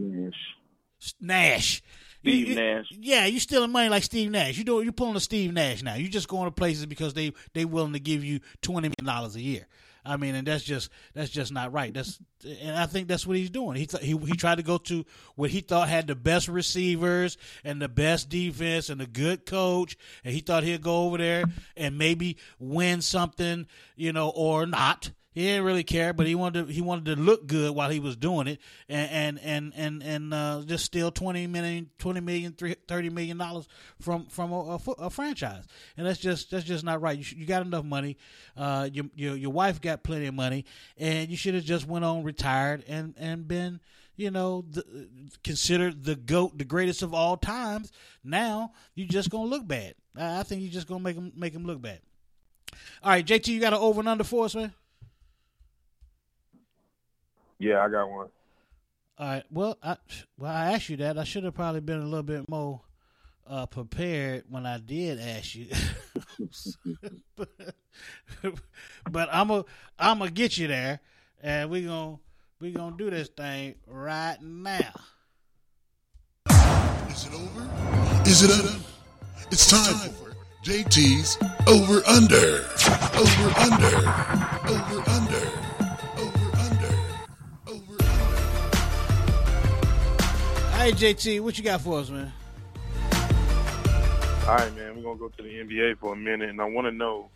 Nash. Steve you- Nash. Yeah, you stealing money like Steve Nash. You do you pulling a Steve Nash now. You just going to places because they they willing to give you twenty million dollars a year. I mean, and that's just that's just not right. That's and I think that's what he's doing. He th- he he tried to go to what he thought had the best receivers and the best defense and a good coach, and he thought he'd go over there and maybe win something, you know, or not. He didn't really care, but he wanted to, he wanted to look good while he was doing it, and and and and, and uh, just steal 20 million, 20 million, three- 30 million dollars from from a, a, a franchise, and that's just that's just not right. You, you got enough money, uh, your, your your wife got plenty of money, and you should have just went on retired and and been you know the, considered the goat, the greatest of all times. Now you're just gonna look bad. I I think you're just gonna make him make him look bad. All right, JT, you got an over and under for us, man. Yeah, I got one. All right. Well, I well I asked you that. I should have probably been a little bit more uh, prepared when I did ask you. [LAUGHS] but I'm a I'm gonna get you there, and we gonna we gonna do this thing right now. Is it over? Is it up? It's time for JT's Over Under. Over Under. Over Under. Right, JT, what you got for us, man? All right, man, we're gonna go to the NBA for a minute, and I want to know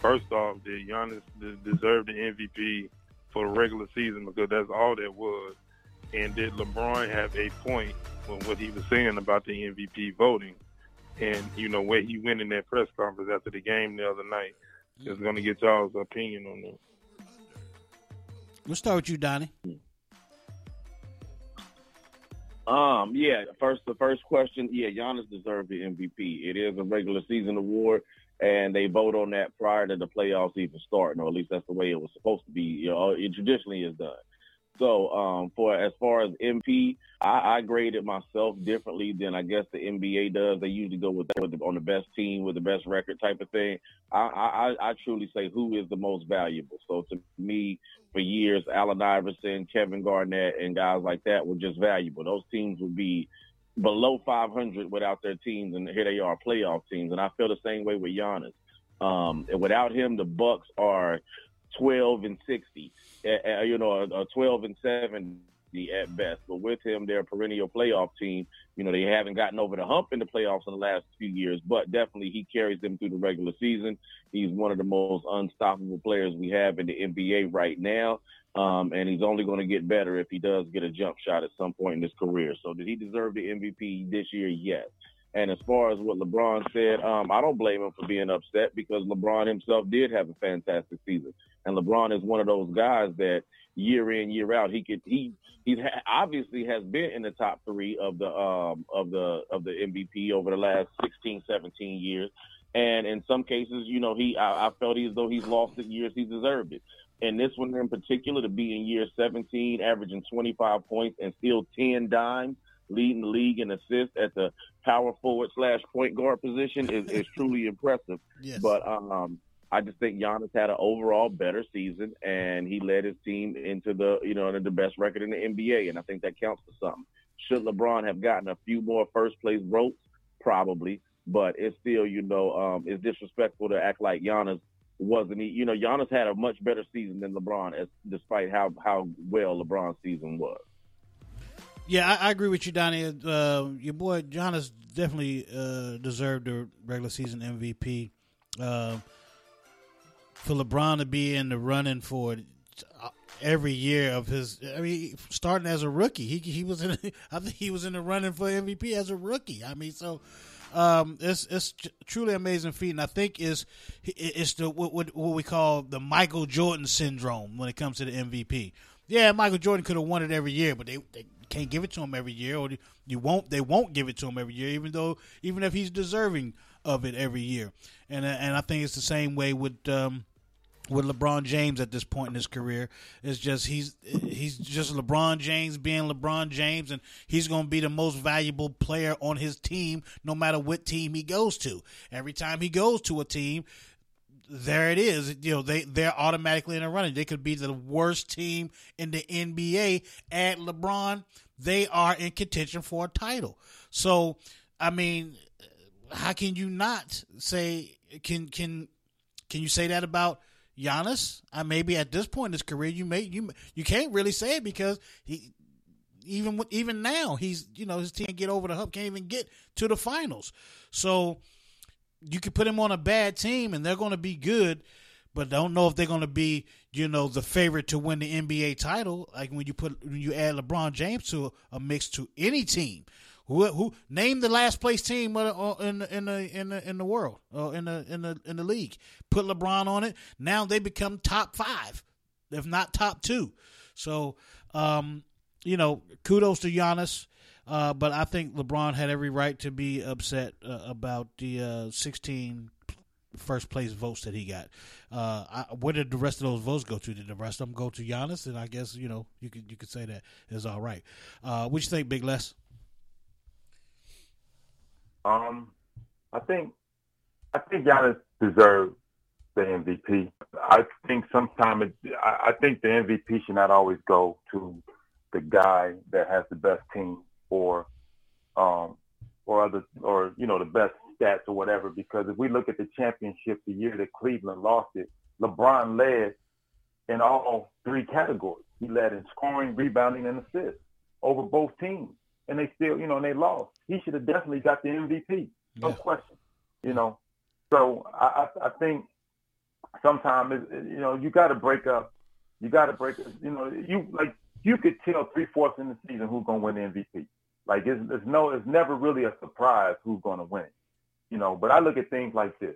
first off, did Giannis deserve the MVP for the regular season because that's all that was, and did LeBron have a point with what he was saying about the MVP voting, and you know where he went in that press conference after the game the other night? Just gonna get y'all's opinion on that. We'll start with you, Donnie. Um, yeah, first the first question, yeah, Giannis deserved the MVP. It is a regular season award, and they vote on that prior to the playoffs even starting, or at least that's the way it was supposed to be. You know, it traditionally is done. So, um, for as far as MP, I, I graded myself differently than I guess the NBA does. They usually go with, with the, on the best team with the best record type of thing. I, I, I truly say who is the most valuable. So to me, for years, Allen Iverson, Kevin Garnett, and guys like that were just valuable. Those teams would be below 500 without their teams, and here they are, playoff teams. And I feel the same way with Giannis. Um, and without him, the Bucks are 12 and 60, uh, you know, uh, 12 and 70 at best. But with him, they're a perennial playoff team. You know, they haven't gotten over the hump in the playoffs in the last few years, but definitely he carries them through the regular season. He's one of the most unstoppable players we have in the NBA right now. Um, and he's only going to get better if he does get a jump shot at some point in his career. So did he deserve the MVP this year? Yes. And as far as what LeBron said, um, I don't blame him for being upset because LeBron himself did have a fantastic season. And LeBron is one of those guys that year in, year out, he could, he, he ha- obviously has been in the top three of the, um, of the, of the MVP over the last 16, 17 years. And in some cases, you know, he, I, I felt as though he's lost it years he deserved it. And this one in particular, to be in year 17, averaging 25 points and still 10 dimes, leading the league in assists at the power forward slash point guard position is, is truly impressive. Yes. But um, I just think Giannis had an overall better season, and he led his team into the you know the best record in the NBA, and I think that counts for something. Should LeBron have gotten a few more first place votes? Probably, but it's still you know um, it's disrespectful to act like Giannis wasn't he? You know, Giannis had a much better season than LeBron, as despite how how well LeBron's season was. Yeah, I, I agree with you, Donnie. Uh, your boy Giannis definitely uh, deserved the regular season MVP. Uh, for LeBron to be in the running for every year of his, I mean, starting as a rookie, he he was in. [LAUGHS] I think he was in the running for MVP as a rookie. I mean, so um, it's it's truly amazing feat, and I think is it's the what, what what we call the Michael Jordan syndrome when it comes to the MVP. Yeah, Michael Jordan could have won it every year, but they, they can't give it to him every year, or you won't. They won't give it to him every year, even though even if he's deserving of it every year. And and I think it's the same way with um, with LeBron James at this point in his career. It's just he's he's just LeBron James being LeBron James, and he's going to be the most valuable player on his team, no matter what team he goes to. Every time he goes to a team, there it is. You know, they they're automatically in the running. They could be the worst team in the NBA. At LeBron, they are in contention for a title. So, I mean, how can you not say can can can you say that about Giannis? Uh, maybe at this point in his career, you may you you can't really say it because he even even now he's you know his team get over the hump, can't even get to the finals. So you could put him on a bad team and they're going to be good, but don't know if they're going to be you know the favorite to win the NBA title. Like when you put when you add LeBron James to a mix to any team. Who, who name the last place team uh, in the, in the in the in the world or in the in the in the league? Put LeBron on it. Now they become top five, if not top two. So, um, you know, kudos to Giannis. Uh, but I think LeBron had every right to be upset uh, about the uh, 16 first place votes that he got. Uh, I, where did the rest of those votes go to? Did the rest of them go to Giannis? And I guess you know you could you could say that is all right. Uh, what you think, Big Les? Um, I think I think Giannis deserves the MVP. I think sometimes I, I think the MVP should not always go to the guy that has the best team or um or other or you know the best stats or whatever. Because if we look at the championship the year that Cleveland lost it, LeBron led in all three categories. He led in scoring, rebounding, and assists over both teams and they still, you know, and they lost. He should have definitely got the MVP, no yeah. question. You know, so I, I, I think sometimes you know you got to break up. You got to break. You know, you like you could tell three fourths in the season who's gonna win the MVP. Like it's, it's no, it's never really a surprise who's gonna win it. You know, but I look at things like this.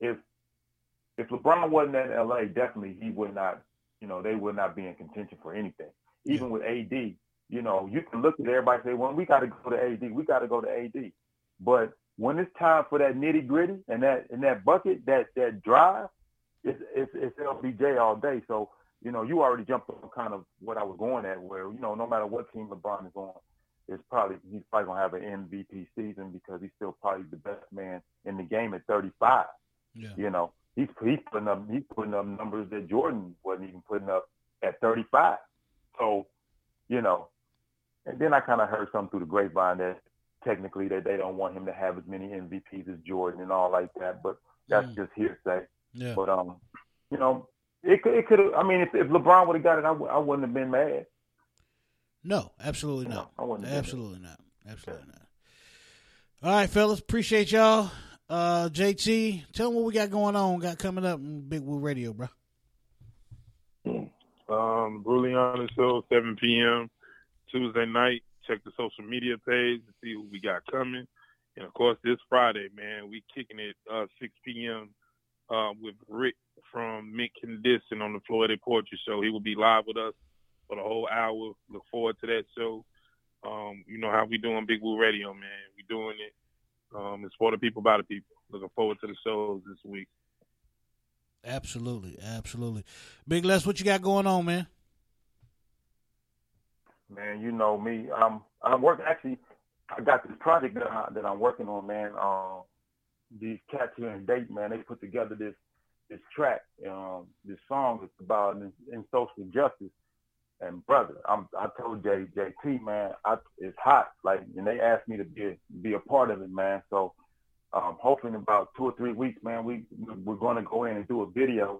If if LeBron wasn't in LA, definitely he would not. You know, they would not be in contention for anything. Even with AD, you know, you can look at everybody and say, well, we got to go to AD. We got to go to AD. But when it's time for that nitty gritty and that and that bucket, that that drive, it's, it's it's LBJ all day. So you know, you already jumped on kind of what I was going at, where you know, no matter what team LeBron is on, it's probably he's probably gonna have an MVP season because he's still probably the best man in the game at 35. Yeah. You know, he's he's putting up he's putting up numbers that Jordan wasn't even putting up at 35. So, you know, and then I kind of heard something through the grapevine that technically that they don't want him to have as many MVPs as Jordan and all like that. But that's mm. just hearsay. Yeah. But um, you know, it could it could I mean, if, if LeBron would have got it, I w- I wouldn't have been mad. No, absolutely not. No, absolutely not. Absolutely not. All right, fellas, appreciate y'all. Uh, JT, tell them what we got going on, got coming up in Big Woo Radio, bro. Um, Bruliana Show, 7 p.m. Tuesday night. Check the social media page to see who we got coming. And of course, this Friday, man, we kicking it uh, 6 p.m. Uh, with Rick from Mint Condition on the Florida Portrait Show. He will be live with us for the whole hour. Look forward to that show. Um, you know how we doing Big Woo Radio, man. We doing it. Um, it's for the people, by the people. Looking forward to the shows this week. Absolutely, absolutely. Big Les, what you got going on, man? Man, you know me. Um, I'm working. Actually, I got this project that I, that I'm working on, man. Um, these cats here in Dayton, man, they put together this this track, um, this song is about in, in social justice. And brother, I'm, I told J, JT, man, I, it's hot. Like, and they asked me to be be a part of it, man. So, um, hopefully in about two or three weeks, man, we we're going to go in and do a video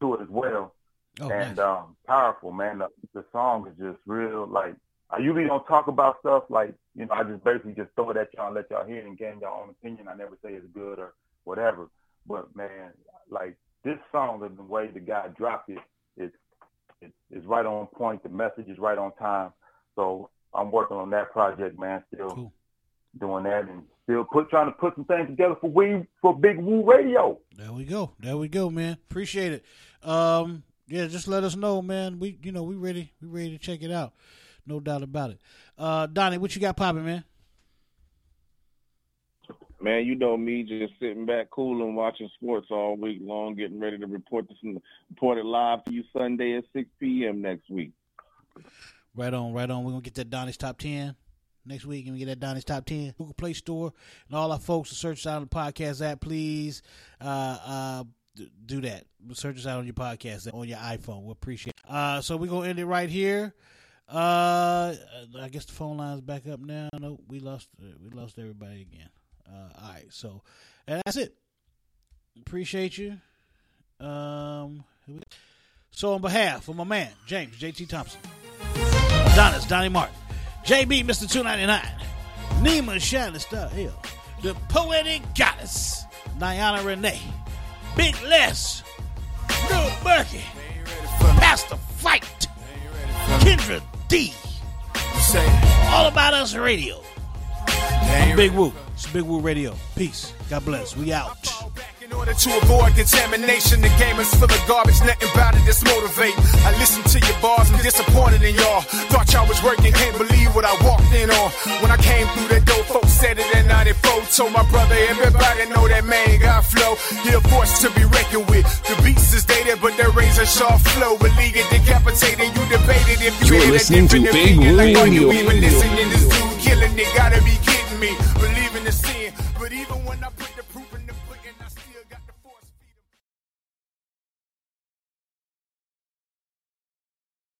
to it as well. Oh, and nice. um, powerful, man. The, the song is just real. Like I usually don't talk about stuff like you know. I just basically just throw it at y'all and let y'all hear it and gain your own opinion. I never say it's good or whatever. But man, like this song and the way the guy dropped it, it's it, it's right on point. The message is right on time. So I'm working on that project, man. Still Cool. doing that and still put trying to put some things together for we for Big Woo Radio. There we go. There we go, man. Appreciate it. Um, yeah, just let us know, man. We, you know, we ready. We ready to check it out. No doubt about it. Uh, Donnie, what you got popping, man? Man, you know me, just sitting back, cool, and watching sports all week long, getting ready to report this report it live to you Sunday at 6 p.m. next week. Right on, right on. We're gonna get that Donnie's top ten next week, and we get that Donnie's top ten Google Play Store, and all our folks to search out on the podcast app. Please, uh, uh, do that. Search us out on your podcast on your iPhone. We appreciate. It. Uh, so we're gonna end it right here. Uh, I guess the phone line's back up now. No, we lost. Uh, we lost everybody again. Uh, all right, so and that's it. Appreciate you. Um, so on behalf of my man James JT Thompson, Adonis Donnie Martin, JB Mister Two Ninety Nine, Nima Shining Star Hill, the poetic goddess Diana Renee, Big Les, Bill Berkey, Master Fight, Kendra D. All About Us Radio. I'm Big Woo. It's Big Woo Radio. Peace. God bless. We out. In order to avoid contamination, the game is full of garbage, nothing about it is motivate. I listen to your bars, I'm disappointed in y'all. Thought y'all was working, can't believe what I walked in on. When I came through that door, folks said it in 94. Told my brother, everybody know that man got flow. He a force to be reckoned with. The beats is dated, but their razor sharp flow. Leave it decapitated, you debated if you You're listening to Big opinion. Like, you Radio. even listening? This dude killing it, gotta be kidding me.